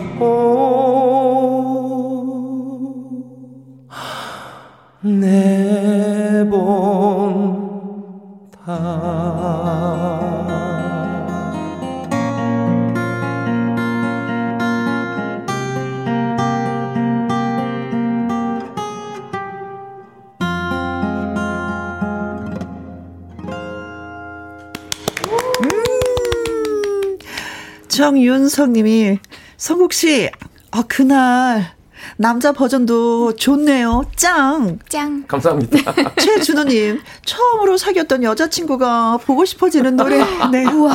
보내본다 정윤성님이 성국 씨, 아 그날 남자 버전도 좋네요. 짱. 짱. 감사합니다. 최준호님 처음으로 사귀었던 여자친구가 보고 싶어지는 노래. 네. 우와.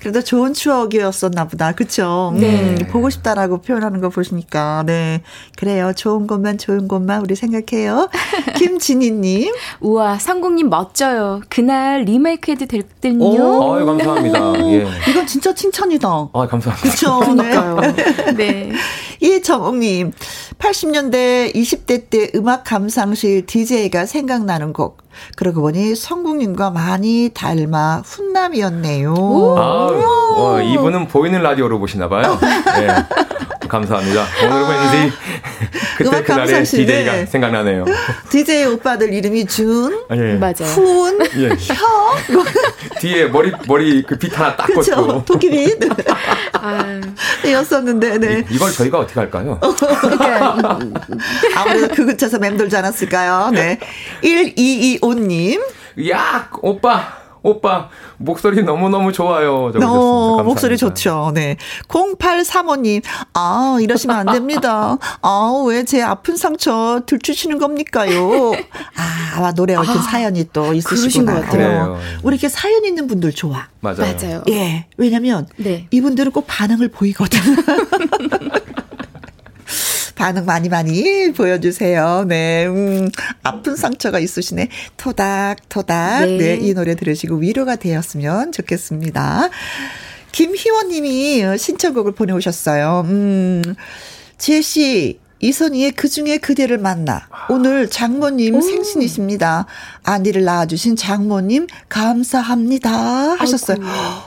그래도 좋은 추억이었었나 보다. 그쵸? 네. 음, 보고 싶다라고 표현하는 거 보시니까. 네. 그래요. 좋은 것만 좋은 것만 우리 생각해요. 김진희님. 우와, 상국님 멋져요. 그날 리메이크 해도 될 듯요. 오. 아유, 감사합니다. 예. 이건 진짜 칭찬이다. 아, 감사합니다. 그쵸? 그러니까요. 네. 네. 이정옥님, 80년대 20대 때 음악 감상실 DJ가 생각나는 곡. 그러고 보니 성국님과 많이 닮아 훈남이었네요. 아, 어, 이분은 보이는 라디오로 보시나 봐요. 예. 감사합니다. 오늘 왠지 그때 그날의 DJ가 생각나네요. DJ 오빠들 이름이 준, 아, 예. 맞아요. 훈, 예. 뒤에 머리 머리 그 빛 하나 딱? 꽂고 도끼빗. 아, 였었는데, 네. 이, 이걸 저희가 어떻게 할까요? 아무래도 그 근처에서 맴돌지 않았을까요? 네. 1225님. 야, 오빠. 오빠 목소리 너무 너무 좋아요. 어, 감사합니다. 목소리 좋죠. 네. 0835님, 아, 이러시면 안 됩니다. 아, 왜 제 아픈 상처 들추시는 겁니까요? 아, 아마 노래 얽힌 아, 사연이 또 있으시구나. 것 같아요. 그래요. 우리 이렇게 사연 있는 분들 좋아. 맞아요. 맞아요. 예. 왜냐면, 네. 이분들은 꼭 반응을 보이거든. 반응 많이 많이 보여주세요. 네, 음, 아픈 상처가 있으시네. 토닥토닥. 네. 네. 이 노래 들으시고 위로가 되었으면 좋겠습니다. 김희원 님이 신청곡을 보내오셨어요. 음, 지혜씨, 이선희의 그 중에 그대를 만나. 오늘 장모님 생신이십니다. 아니를 낳아주신 장모님 감사합니다. 하셨어요.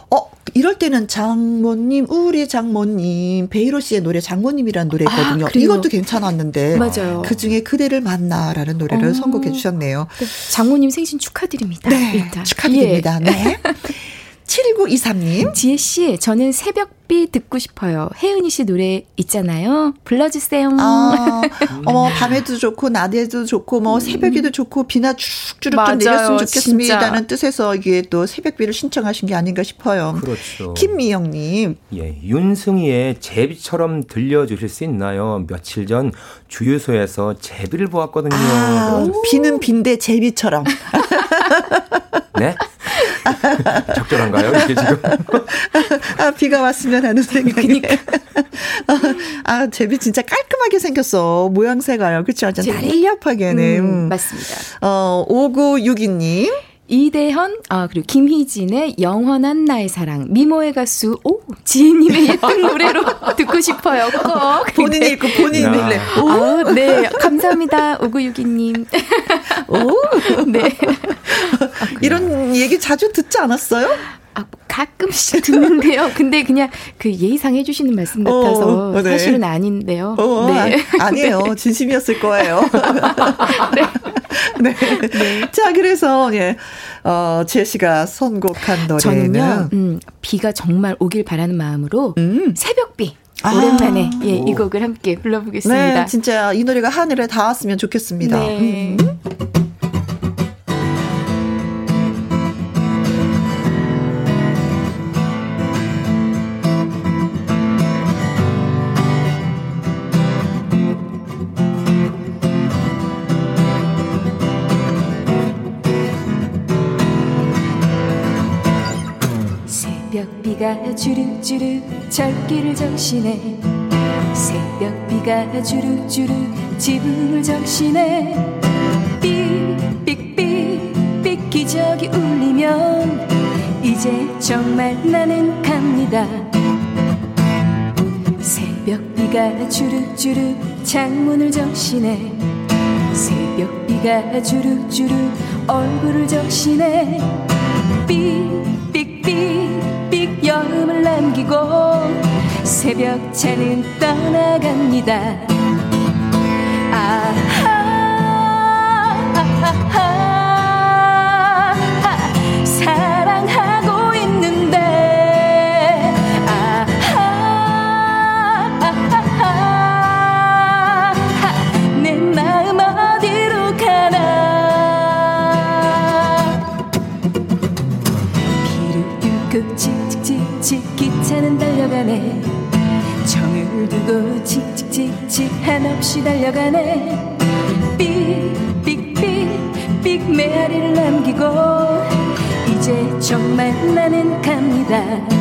어, 이럴 때는 장모님, 우리 장모님, 베이로 씨의 노래 장모님이라는 노래거든요. 아? 이것도 괜찮았는데. 맞아요. 그 중에 그대를 만나라는 노래를 어. 선곡해 주셨네요. 네, 장모님 생신 축하드립니다. 네. 일단. 축하드립니다. 예. 네. 7923님. 지혜 씨, 저는 새벽비 듣고 싶어요. 혜은이 씨 노래 있잖아요. 불러주세요. 아, 어머, 밤에도 좋고, 낮에도 좋고, 뭐, 새벽에도 좋고, 비나 쭉쭉쭉 좀 맞아요, 내렸으면 좋겠습니다는 진짜. 뜻에서 이게 또 새벽비를 신청하신 게 아닌가 싶어요. 그렇죠. 김미영님. 예, 윤승희의 제비처럼 들려주실 수 있나요? 며칠 전 주유소에서 제비를 보았거든요. 아, 비는 빈대 제비처럼. 네? 적절한가요? 이게 지금? 아, 비가 왔으면 하는 생각이. 아, 제비 진짜 깔끔하게 생겼어. 모양새가요. 그쵸? 완전 제비? 날렵하게는. 음, 맞습니다. 어, 5962님. 이대현, 아, 그리고 김희진의 영원한 나의 사랑, 미모의 가수, 오, 지혜님의 예쁜 노래로 듣고 싶어요. 꼭. 본인 네. 읽고 본인 야. 읽래. 아, 네. 감사합니다. 오구육이님. 오. 네. 이런 얘기 자주 듣지 않았어요? 아, 가끔씩 듣는데요. 근데 그냥 그 예의상 해주시는 말씀 같아서 어, 네. 사실은 아닌데요. 어, 네. 아, 아니에요. 진심이었을 거예요. 네. 자, 그래서, 예, 어, 제시가 선곡한 노래는. 저는요, 음, 비가 정말 오길 바라는 마음으로 음. 새벽비 아. 오랜만에 예, 이 곡을 함께 불러보겠습니다. 네, 진짜 이 노래가 하늘에 닿았으면 좋겠습니다. 네. 음. 주룩주룩 절길을 적시네 새벽비가 주룩주룩 지붕을 적시네 삑삑삑삑 기적이 울리면 이제 정말 나는 갑니다. 새벽비가 주룩주룩 창문을 적시네 새벽비가 주룩주룩 얼굴을 적시네 삑삑삑 삑 여름을 남기고 새벽차는 떠나갑니다. 아하 기차는 달려가네. 정을 두고 칙칙칙칙 한없이 달려가네. 삑삑삑삑 메아리를 남기고 이제 정말 나는 갑니다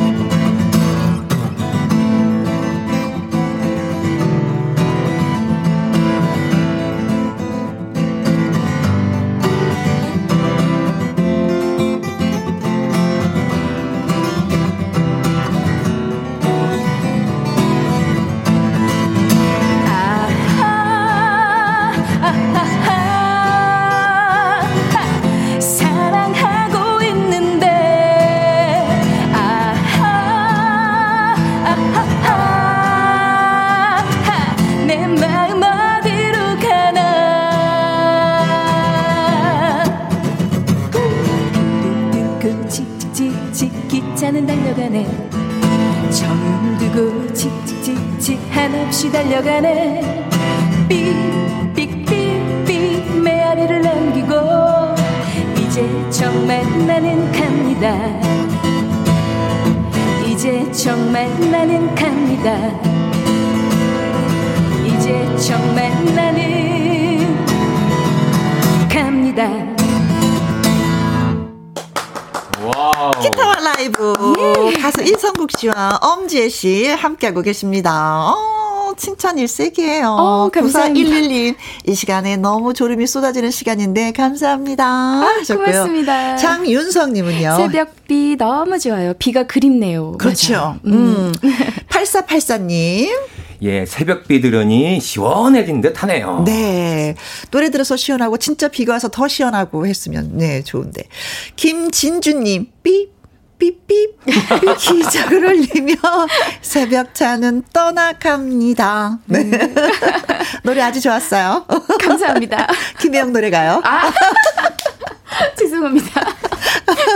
달려가네. 삑삑삑삑 메아리를 남기고 이제 정말 나는 갑니다. 이제 정말 나는 갑니다. 이제 정말 나는 갑니다. wow. 기타와 라이브. 가수 이성국 씨와 엄지혜 씨 함께하고 계십니다. 어, 칭찬 일색이에요. 어, 감사합니다. 9411님 이 시간에 너무 졸음이 쏟아지는 시간인데 감사합니다. 하셨고요. 아, 고맙습니다. 장윤성님은요. 새벽비 너무 좋아요. 비가 그립네요. 그렇죠. 음. 8484님. 예, 새벽비 들으니 시원해진 듯 하네요. 네. 노래 들어서 시원하고 진짜 비가 와서 더 시원하고 했으면 네, 좋은데. 김진주님, 삐, 삐삐, 삐 기적을 울리며 새벽 차는 떠나갑니다. 네. 노래 아주 좋았어요. 감사합니다. 김혜영 노래가요. 아, 죄송합니다.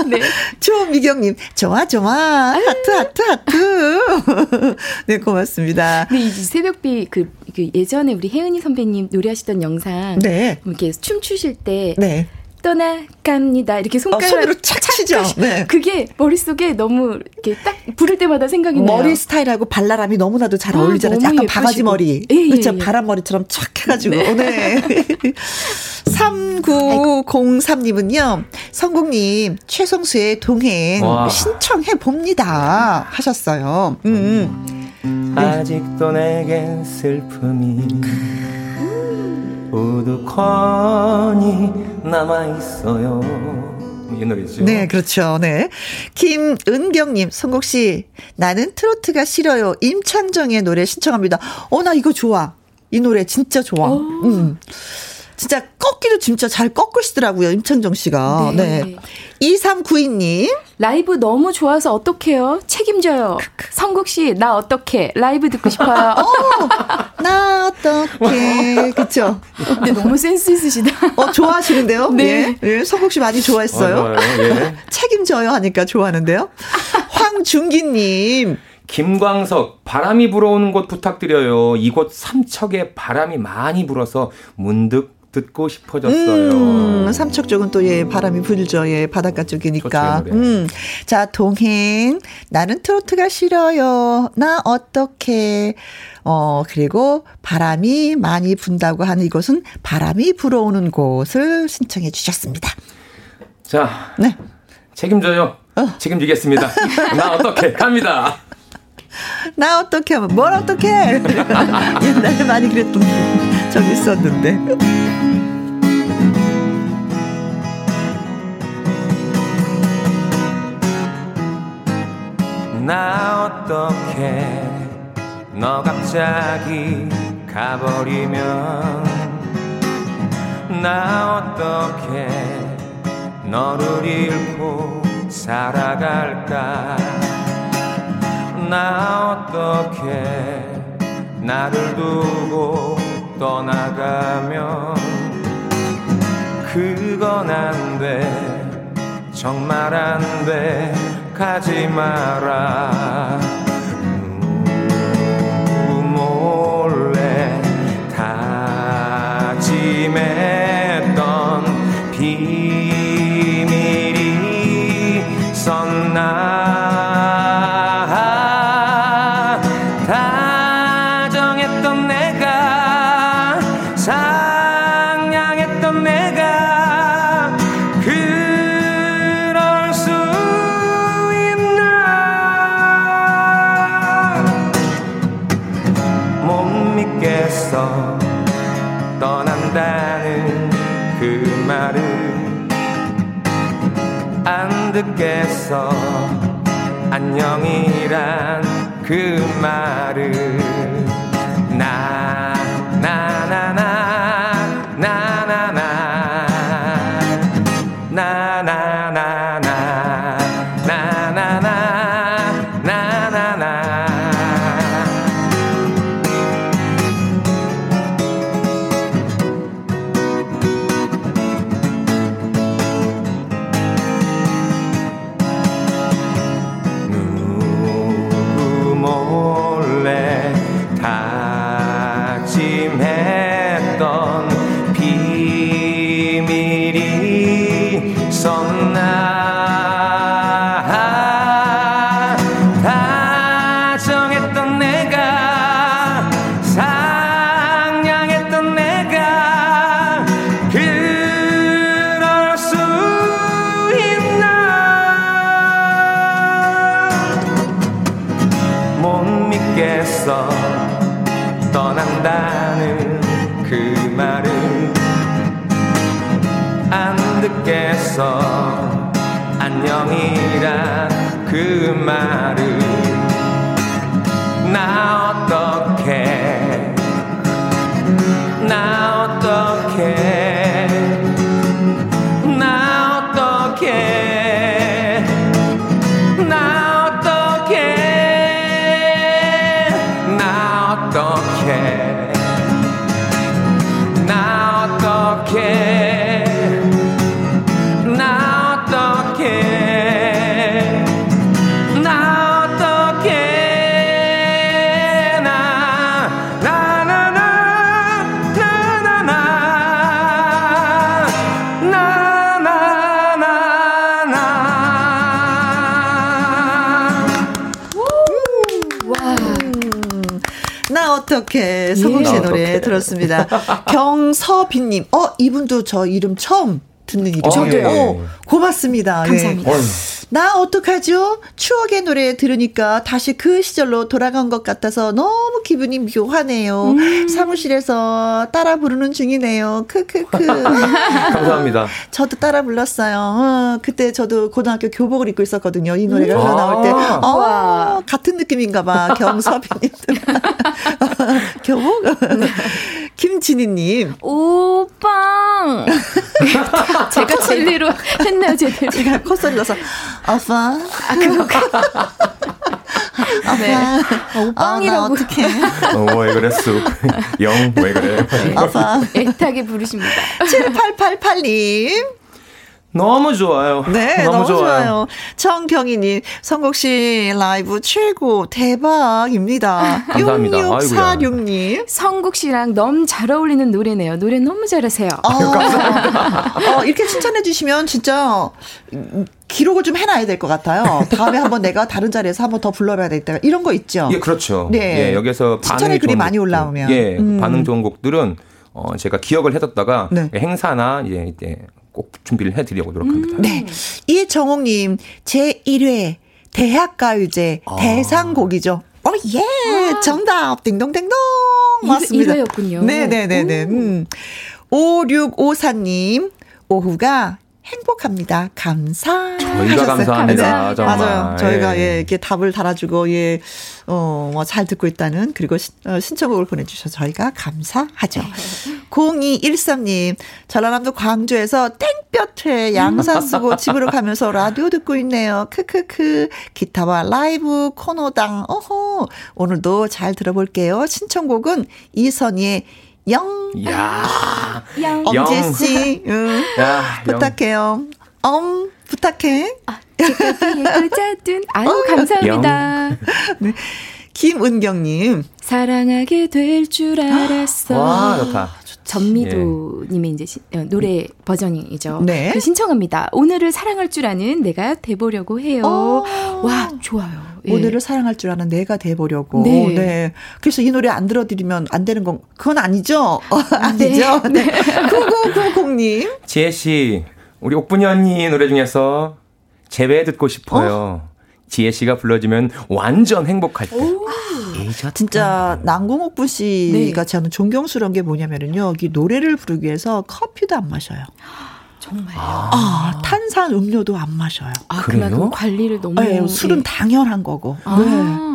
네. 조미경님, 좋아, 좋아. 하트, 하트, 하트. 네, 고맙습니다. 근데 이 새벽비 그, 그 예전에 우리 혜은이 선배님 노래하시던 영상 네. 이렇게 춤추실 때 네. 떠나갑니다 이렇게 손가락 어, 손으로 착 치죠. 네. 그게 머릿속에 너무 이렇게 딱 부를 때마다 생각이 나요. 머리 스타일하고 발랄함이 너무나도 잘 아, 어울리잖아요. 너무 약간 바가지 예쁘시고. 머리. 예, 예, 그렇죠. 예. 바람머리처럼 촥 해가지고. 네. 3903님은요, 성국님, 최성수의 동행 와. 신청해 봅니다. 하셨어요. 음. 아직도 내겐 슬픔이 우두커니 남아있어요. 이 노래죠. 네, 그렇죠. 네. 김은경님, 성국씨, 나는 트로트가 싫어요. 임창정의 노래 신청합니다. 어, 나 이거 좋아. 이 노래 진짜 좋아. 음. 진짜 꺾기도 진짜 잘 꺾으시더라고요. 임창정 씨가. 네. 네. 2392님. 라이브 너무 좋아서 어떡해요? 책임져요. 성국 씨, 나 어떡해? 라이브 듣고 싶어요. 나 어떡해. 그쵸? 근데 너무 센스 있으시다. 어, 좋아하시는데요? 네. 예. 예, 성국 씨 많이 좋아했어요. 맞아요. 예. 책임져요 하니까 좋아하는데요. 황준기님. 김광석 바람이 불어오는 곳 부탁드려요. 이곳 삼척에 바람이 많이 불어서 문득 듣고 싶어졌어요. 음, 삼척 쪽은 또 예, 바람이 불죠. 예, 바닷가 쪽이니까. 좋죠. 음. 자, 동행. 나는 트로트가 싫어요. 나 어떻게. 어, 그리고 바람이 많이 분다고 하는 이곳은 바람이 불어오는 곳을 신청해 주셨습니다. 자, 네. 책임져요. 책임지겠습니다. 나 어떻게 갑니다. 나 어떻게 하면 뭘 어떻게 해? 옛날에 많이 그랬던 적이 있었는데. 어떻게 너 갑자기 가버리면 나 어떻게 너를 잃고 살아갈까? 나 어떻게 나를 두고 떠나가면 그건 안 돼. 정말 안돼 가지 마라 그 말을 나 어떻게 성훈 씨의 나 노래. 들었습니다. 경서빈님, 어 이분도 저 이름 처음 듣는 이름. 저도요. 어, 고맙습니다. 예. 감사합니다. 어휴. 나 어떡하죠? 추억의 노래 들으니까 다시 그 시절로 돌아간 것 같아서 너무 기분이 묘하네요. 음. 사무실에서 따라 부르는 중이네요. 크크크. 감사합니다. 저도 따라 불렀어요. 어, 그때 저도 고등학교 교복을 입고 있었거든요. 이 노래가 음. 흘러나올 때. 아. 어, 같은 느낌인가 봐. 경서빈님. 교복? 김진희님. 오빵! 제가 진리로 했나요, 제대로? 제가 콧소리 나서, 아빠. 아, 그거. 아빠. 네. 어, 오빵이라고. 아, 어떡해. 어, 왜 그랬어? 영, 왜 그래? 아빠. 애타게 부르십니다. 7888님. 너무 좋아요. 네, 너무, 너무, 좋아요. 좋아요. 정경희님, 성국 씨 라이브 최고 대박입니다. 감사합니다. 6646님. 성국 씨랑 너무 잘 어울리는 노래네요. 노래 너무 잘하세요. 어, 어, 이렇게 칭찬해 주시면 진짜 음, 기록을 좀 해놔야 될 것 같아요. 다음에 한번 내가 다른 자리에서 한번 더 불러봐야 되겠다. 이런 거 있죠. 예, 그렇죠. 네. 예, 여기서 칭찬의 반응이 글이 많이 올라오면. 예, 음. 반응 좋은 곡들은 어, 제가 기억을 해뒀다가 네. 행사나 이제, 이제 꼭 준비를 해드리려고 노력합니다. 네. 이정옥님, 제 1회 대학가요제 아. 대상곡이죠. 어, 예! 정답! 딩동댕동! 일- 맞습니다. 일회였군요. 네네네네. 음. 5654님, 오후가 행복합니다. 감사. 저희가 감사합니다, 네, 정말. 맞아요. 저희가 예. 예, 이렇게 답을 달아주고, 예, 어, 뭐, 잘 듣고 있다는, 그리고 시, 어, 신청곡을 보내주셔서 저희가 감사하죠. 0213님, 전라남도 광주에서 땡볕에 양산 쓰고 집으로 가면서 라디오 듣고 있네요. 크크크. 기타와 라이브 코너당. 어허. 오늘도 잘 들어볼게요. 신청곡은 이선희의 영. 야 양. 영. 엄지 씨. 응. 야, 영. 부탁해요. 엄, 부탁해. 여자든 아유 감사합니다. 김은경님. 사랑하게 될 줄 알았어. 와, 좋다. 전미도님의 이제 시- 어, 노래 버전이죠. 네. 그 신청합니다. 오늘을 사랑할 줄 아는 내가 돼보려고 해요. 와 좋아요. 예. 오늘을 사랑할 줄 아는 내가 돼보려고. 네. 네. 그래서 이 노래 안 들어드리면 안 되는 건, 그건 아니죠? 어, 네. 아니죠? 네. 9990님. 지혜 씨, 우리 옥분이 언니 노래 중에서 재회 듣고 싶어요. 지혜 씨가 불러주면 완전 행복할 때. 잊 었다. 진짜 남궁옥부 씨가 네. 저는 존경스러운 게 뭐냐면은요. 이 노래를 부르기 위해서 커피도 안 마셔요. 정말요. 아, 탄산 음료도 안 마셔요. 아, 그래요? 관리를 너무. 네, 술은 예. 당연한 거고. 아, 네.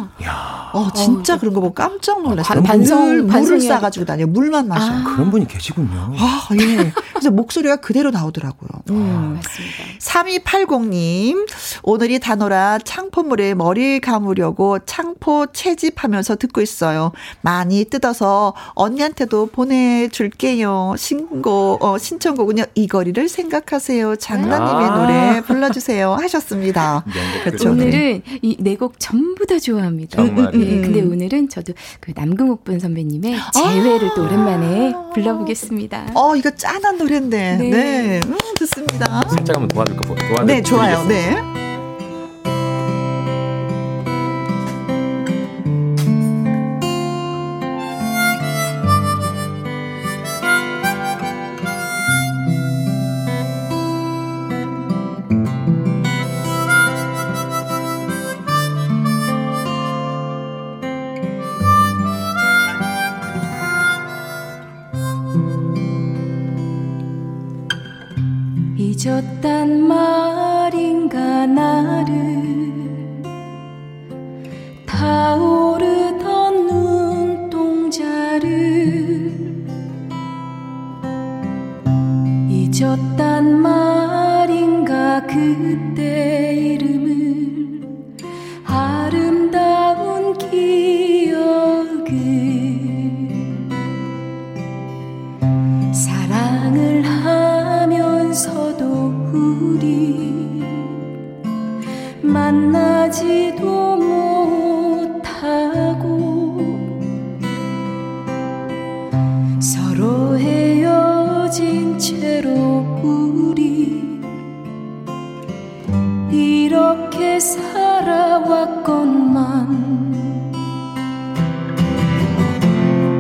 어, 진짜 그런 거 보고 깜짝 놀랐어요. 반- 반성- 늘 물을 싸가지고 다녀요. 물만 마셔요. 그런 분이 계시군요. 아, 예. 그래서 목소리가 그대로 나오더라고요. 음. 맞습니다. 3280님, 오늘이 단오라 창포물에 머리 감으려고 창포 채집하면서 듣고 있어요. 많이 뜯어서 언니한테도 보내줄게요. 신곡, 어, 신청곡은요, 이 거리를 생각하세요. 장난님의 아. 노래 불러주세요. 하셨습니다. 그렇죠. 네. 오늘은 이 네 곡 전부 다 좋아합니다. 정말요? 예, 근데 오늘은 저도 그 남궁옥분 선배님의 재회를 또 오랜만에 불러보겠습니다. 어, 이거 짠한 노래인데. 네. 네. 음, 듣습니다. 살짝 한번 도와줄까? 도와드리겠습니다. 네, 잊었단 말인가 나를. 타오르던 눈동자를. 잊었단 말인가 그때 만나지도 못하고 서로 헤어진 채로 우리 이렇게 살아왔건만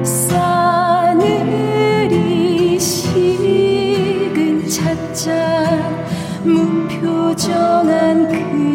싸늘이 식은 찻잔 무표정한 그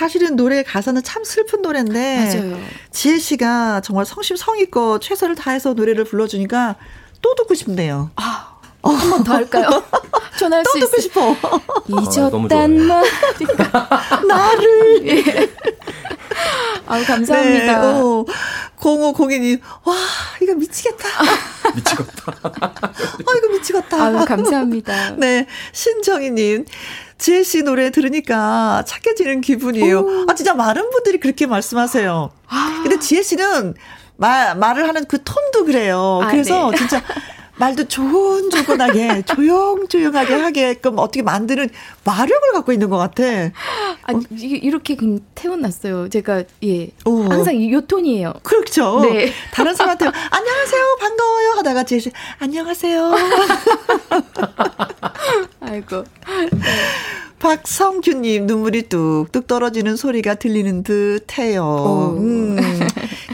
사실은 노래 가사는 참 슬픈 노래인데 맞아요. 지혜 씨가 정말 성심성의껏 최선을 다해서 노래를 불러주니까 또 듣고 싶네요. 한번 더 할까요? 전할 또수 듣고 있어요. 싶어. 너무 잊었단 좋아요. 말이야. 나를. 예. 아우 감사합니다. 네, 어. 0502님, 와, 이거 미치겠다. 미치겠다. 어, 이거 미치겠다. 아우 감사합니다. 네, 신정희님. 지혜 씨 노래 들으니까 착해지는 기분이에요. 아, 진짜 많은 분들이 그렇게 말씀하세요. 아. 근데 지혜 씨는 말, 말을 하는 그 톤도 그래요. 아, 그래서 네. 진짜 말도 조곤조곤하게, 조용조용하게 하게끔 어떻게 만드는 마력을 갖고 있는 것 같아. 아, 이- 이렇게 그냥 태어났어요. 제가 예 오. 항상 이- 요 톤이에요. 그렇죠. 네. 다른 사람한테 안녕하세요, 반가워요 하다가 씨, 안녕하세요. 아이고 박성규님 눈물이 뚝뚝 떨어지는 소리가 들리는 듯해요. 오. 음.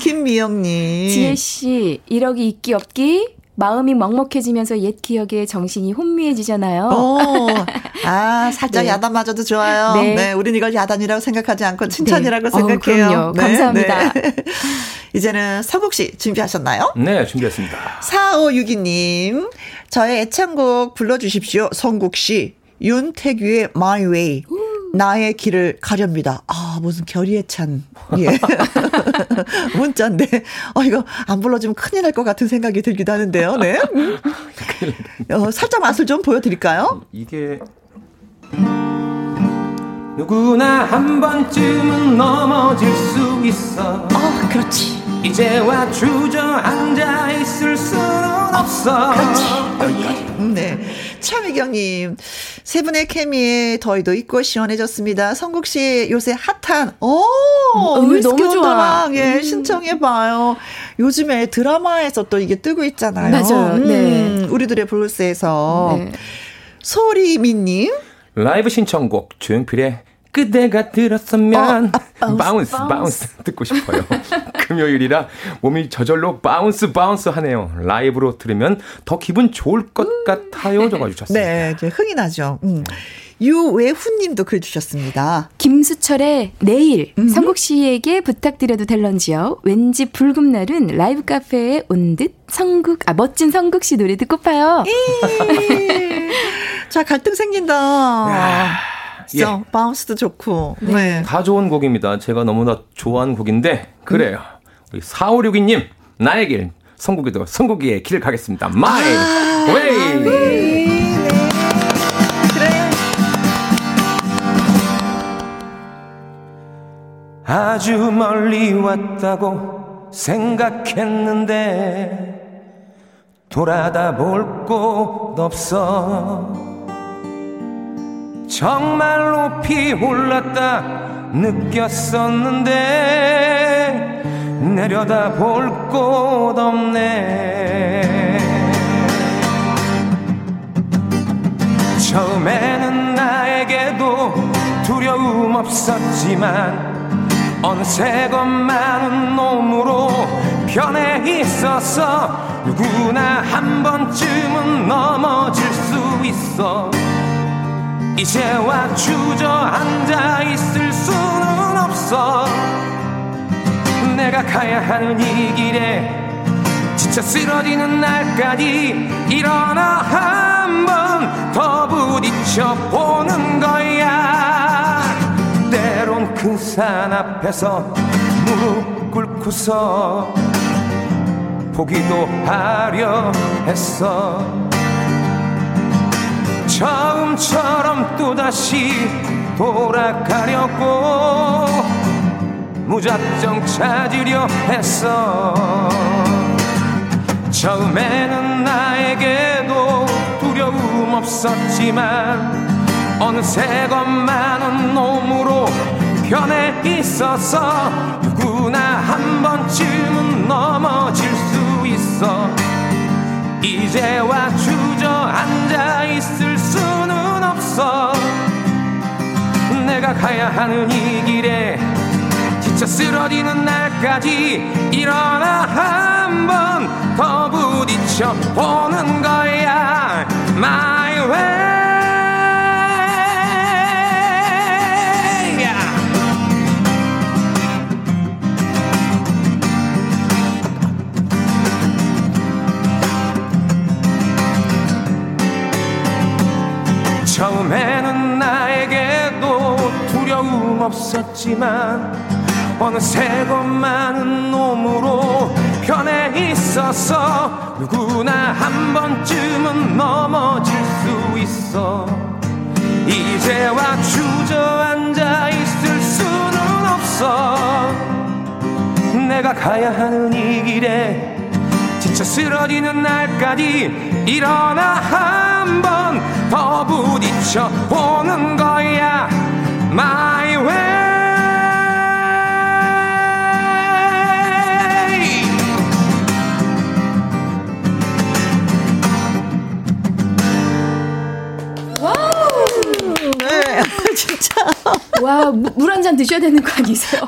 김미영님. 지혜 씨 이러기 있기 없기 마음이 먹먹해지면서 옛 기억에 정신이 혼미해지잖아요. 어, 아, 살짝 네. 야단맞아도 좋아요. 네. 네. 우린 이걸 야단이라고 생각하지 않고 칭찬이라고 네. 생각해요. 어, 그럼요. 감사합니다. 이제는 서국 씨 준비하셨나요? 네, 준비했습니다. 4562님, 저의 애창곡 불러주십시오. 성국 씨. 윤태규의 My Way. 나의 길을 가렵니다. 아, 무슨 결의에 찬, 예. 문자인데, 어, 이거 안 불러주면 큰일 날 것 같은 생각이 들기도 하는데요, 네. 음. 어, 살짝 맛을 좀 보여드릴까요? 이게 누구나 한 번쯤은 넘어질 수 있어 어, 그렇지. 이제와 주저앉아 있을 수는 없어 음, 네. 차미경님, 세 분의 케미에 더위도 있고 시원해졌습니다. 성국 씨 요새 핫한, 오, 음, 위스키 너무 좋아. 예, 신청해봐요. 요즘에 드라마에서 또 이게 뜨고 있잖아요. 맞아요. 네. 우리들의 블루스에서. 네. 소리미님, 라이브 신청곡 조용필의 그대가 들었으면 어, 아, bounce bounce. bounce 듣고 싶어요. 금요일이라 몸이 저절로 bounce bounce 하네요. 라이브로 들으면 더 기분 좋을 것 같아요. 적어주셨습니다. 네, 이제 흥이 나죠. 음. 유외훈님도 글 주셨습니다. 김수철의 내일 성국 씨에게 부탁드려도 될런지요. 왠지 불금 날은 라이브 카페에 온 듯 성국 아 멋진 성국 씨 노래 듣고 파요. 자, 갈등 생긴다. 진짜 예. bounce도 좋고. 네. 네. 다 좋은 곡입니다. 제가 너무나 좋아하는 곡인데 그래요. 음. 우리 4562님 나의 길 성국이도 성국이의 길을 가겠습니다. my 아~ way. way. 네. 아주 멀리 왔다고 생각했는데 돌아다 볼 곳 없어 정말 높이 올랐다 느꼈었는데 내려다 볼 곳 없네. 처음에는 나에게도 두려움 없었지만 어느새 겁 많은 놈으로 변해 있어서 누구나 한 번쯤은 넘어질 수 있어 이제와 주저앉아 있을 수는 없어. 내가 가야 하는 이 길에 지쳐 쓰러지는 날까지 일어나 한 번 더 부딪혀 보는 거야. 때론 그 산 앞에서 무릎 꿇고서 보기도 하려 했어 처음처럼 또다시 돌아가려고 무작정 찾으려 했어. 처음에는 나에게도 두려움 없었지만 어느새 겁많은 놈으로 변해 있어서 누구나 한 번쯤은 넘어질 수 있어. 이제와 주저앉아 있을 없어. 내가 가야 하는 이 길에 지쳐 쓰러지는 날까지 일어나 한 번 더 부딪혀 보는 거야. My way 없었지만 어느새 겁많은 놈으로 변해 있어서 누구나 한 번쯤은 넘어질 수 있어 이제와 주저앉아 있을 수는 없어 내가 가야 하는 이 길에 지쳐 쓰러지는 날까지 일어나 한 번 더 부딪혀 보는 거야 진짜. 와, 물 한 잔 드셔야 되는 거 아니세요?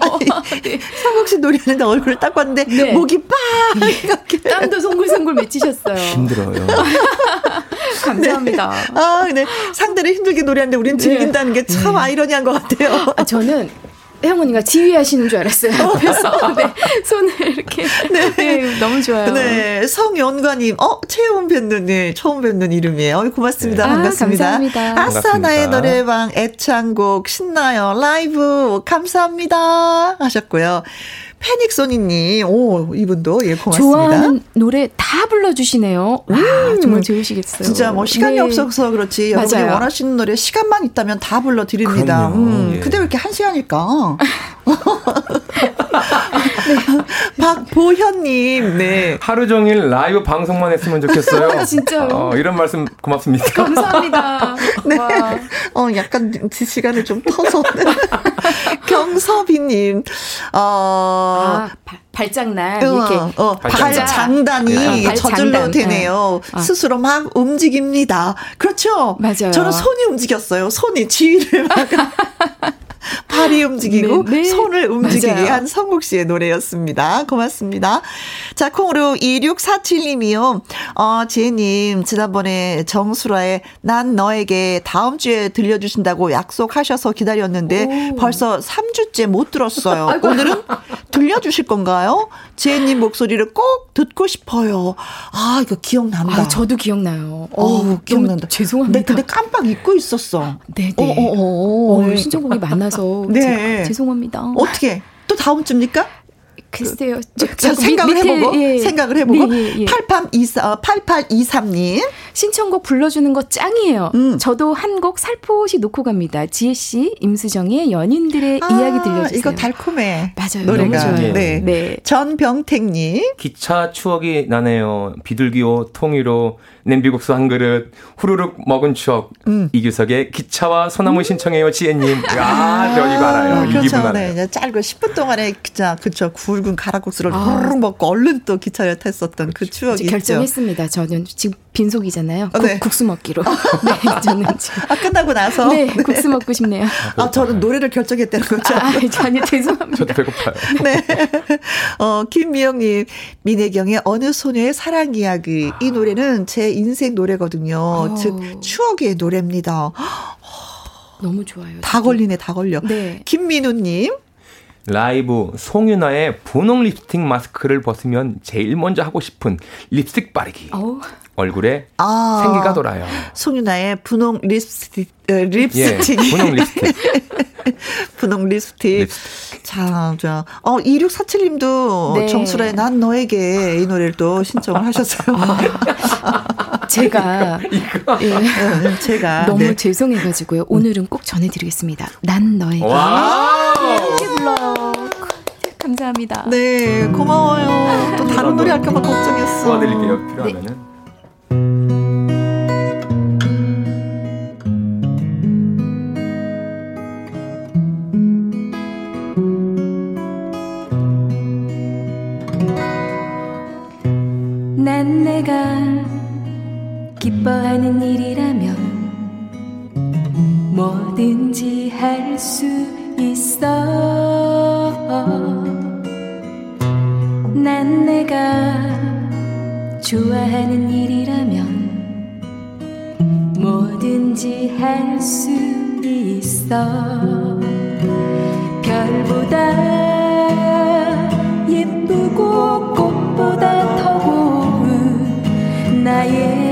네. 상국 씨 노래하는데 얼굴을 딱 봤는데 네. 목이 빨갛게. 땀도 송글송글 맺히셨어요. 힘들어요. 감사합니다. 아, 네. 상대를 힘들게 노래하는데 우린 즐긴다는 게 참 아이러니한 것 같아요. 아, 저는 혜영 언니가 지휘하시는 줄 알았어요. 옆에서. 네. 손을 이렇게. 네. 너무 좋아요. 네, 성연관님, 어, 최원 뵙는, 네, 처음 뵙는 이름이에요. 고맙습니다. 네. 아, 반갑습니다. 감사합니다. 아싸. 나의 노래방 애창곡 신나요. 라이브, 감사합니다. 하셨고요. 패닉 소니님, 오, 이분도, 예, 고맙습니다. 좋아하는 노래 다 불러주시네요. 와, 정말 좋으시겠어요. 진짜 뭐 시간이 네. 없어서 그렇지 여러분이. 원하시는 노래 시간만 있다면 다 불러드립니다. 그럼요. 음, 예. 근데 왜 이렇게 한 시간일까? 박보현님, 네. 하루 종일 라이브 방송만 했으면 좋겠어요. 아, 진짜요? 어, 이런 말씀 고맙습니다. 감사합니다. 네. 와. 어, 약간 지 시간을 좀 터서. 경서비님, 어, 아, 발, 발장날. 이렇게. 어, 어, 발장단. 발장단이 네, 저절로 발장단. 되네요. 네. 아. 스스로 막 움직입니다. 그렇죠? 맞아요. 저는 손이 움직였어요. 손이 지휘를 막. 팔이 움직이고 네, 네. 손을 움직이게 맞아요. 한 성국 씨의 노래였습니다. 고맙습니다. 자, 콩으로 2647님이요. 어, 지혜님, 지난번에 정수라의 난 너에게 다음 주에 들려주신다고 약속하셔서 기다렸는데 벌써 3주째 못 들었어요. 오늘은 들려주실 건가요? 지혜님 목소리를 꼭 듣고 싶어요. 아, 이거 기억난다. 아, 저도 기억나요. 어우, 너무 기억난다. 죄송합니다. 네, 근데 깜빡 잊고 있었어. 네, 어, 네. 어, 어, 어. 어, 신청곡이 많아서 네. 제- 죄송합니다. 어떻게? 또 다음 주입니까? 글쎄요. 자, 생각을 밑에, 해보고 예. 생각을 해보고 네, 예, 예. 8824 어, 8823님 신청곡 불러주는 거 짱이에요. 음. 저도 한 곡 살포시 놓고 갑니다. 지혜 씨, 임수정의 연인들의 이야기 들려주세요. 아, 이거 달콤해. 맞아요. 노래가. 너무 좋아요. 네. 네. 전병택님. 기차 추억이 나네요. 비둘기호 통일호 냄비국수 한 그릇 후루룩 먹은 추억 음. 이규석의 기차와 소나무 신청해요 지혜님. 야, 저 이거 알아요. 이 기분 그렇죠. 네, 알아요. 짧고 10분 동안에 그자 그쵸 굵은 가락국수를 후루룩 먹고 얼른 또 기차에 탔었던 그 추억이 이제 있죠. 결정했습니다. 저는 지금 빈속이잖아요. 어, 국, 네. 국수 먹기로. 네, 저는 지금. 아 끝나고 나서 네, 국수 먹고 싶네요. 아 저는 노래를 결정했다는 거죠. 아, 아니, 죄송합니다. 저도 배고파요. 네. 어, 김미영님, 민혜경의 어느 소녀의 사랑 이야기. 이 노래는 제 인생 노래거든요. 어. 즉, 추억의 노래입니다. 너무 좋아요. 다 걸리네, 다 걸려. 네. 김민우님, 라이브 송윤아의 분홍 립스틱 마스크를 벗으면 제일 먼저 하고 싶은 립스틱 바르기. 어우, 얼굴에 아. 생기가 돌아요. 송윤아의 분홍 립스틱, 어, 예, 립스틱. 분홍 립스틱. 분홍 립스틱. 립스틱. 자, 자, 어, 2647님도 네. 정수라의 난 너에게 이 노래를 또 신청을 하셨어요. 제가 예, 어, 제가. 너무 네. 죄송해가지고요. 오늘은 꼭 전해드리겠습니다. 난 너에게. 와! 불러. 감사합니다. 네, 고마워요. 또 다른 노래 할까봐 걱정했어. 도와드릴게요. 필요하면은. 난 내가 기뻐하는 일이라면 뭐든지 할 수 있어. 난 내가 좋아하는 일이라면 뭐든지 할 수 있어. 별보다 예쁘고 꽃보다 더 고운 나의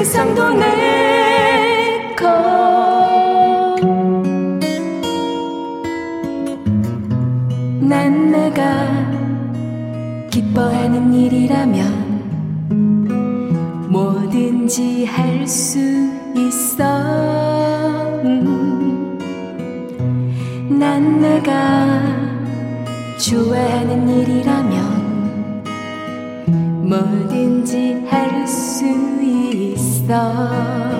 세상도 내 것 난 내가 기뻐하는 일이라면 뭐든지 할 수 있어 음. 난 내가 좋아하는 일이라면 뭐든지 할 수 있어 별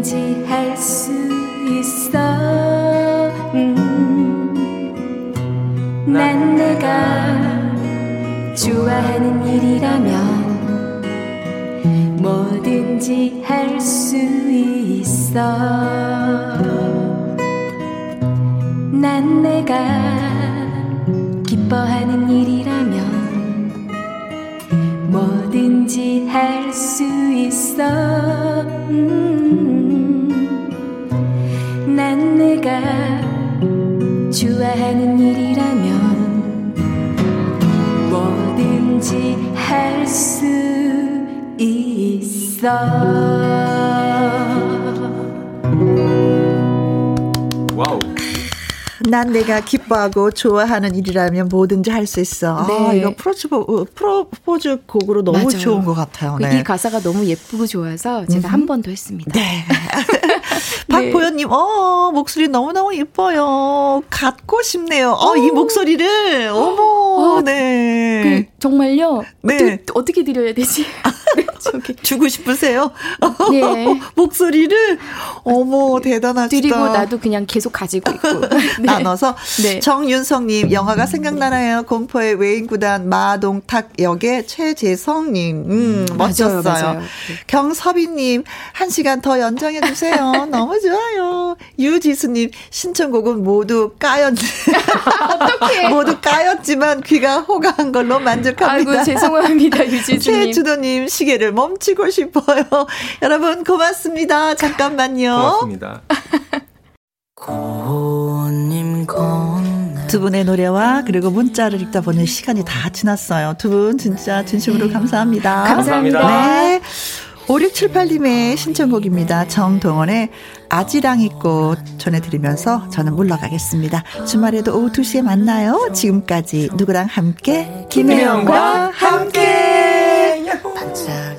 뭐든지 할 수 있어 음. 난 내가 좋아하는 일이라면 뭐든지 할 수 있어 난 내가 기뻐하는 일이라면 뭐든지 할 수 있어 음. 있어. 와우. 난 내가 기뻐하고 좋아하는 일이라면 뭐든지 할 수 있어. 아, 네. 이거 프로포즈, 프로포즈 곡으로 너무 맞아요. 좋은 것 같아요. 그 네. 이 가사가 너무 예쁘고 좋아서 제가 한 번 더 했습니다. 네. 박보현님, 어, 목소리 너무너무 예뻐요. 갖고 싶네요. 어, 이 목소리를. 어머, 어, 네. 그 정말요. 네. 어떻게, 어떻게 드려야 되지? 네, 저기 주고 싶으세요? 예. 목소리를? 어머, 대단하시다. 드리고 나도 그냥 계속 가지고 있고. 네. 나눠서 네. 정윤성님 영화가 생각나나요? 공포의 외인구단 마동탁 역의 최재성님 음, 맞아요, 멋졌어요. 맞아요. 네. 경섭이님 한 시간 더 연장해 주세요. 너무 좋아요. 유지수님 신청곡은 모두 까였 어떡해. 모두 까였지만 귀가 호강한 걸로 만족합니다. 아이고 죄송합니다 유지수님. 최주도님 시계를 멈추고 싶어요. 여러분 고맙습니다. 잠깐만요. 고맙습니다. 두 분의 노래와 그리고 문자를 읽다 보니 시간이 다 지났어요. 두 분 진짜 진심으로 감사합니다. 감사합니다. 네. 5678님의 신청곡입니다. 정동원의 아지랑이꽃 전해드리면서 저는 물러가겠습니다. 주말에도 오후 2시에 만나요. 지금까지 누구랑 함께? 김혜영과 함께! 반짝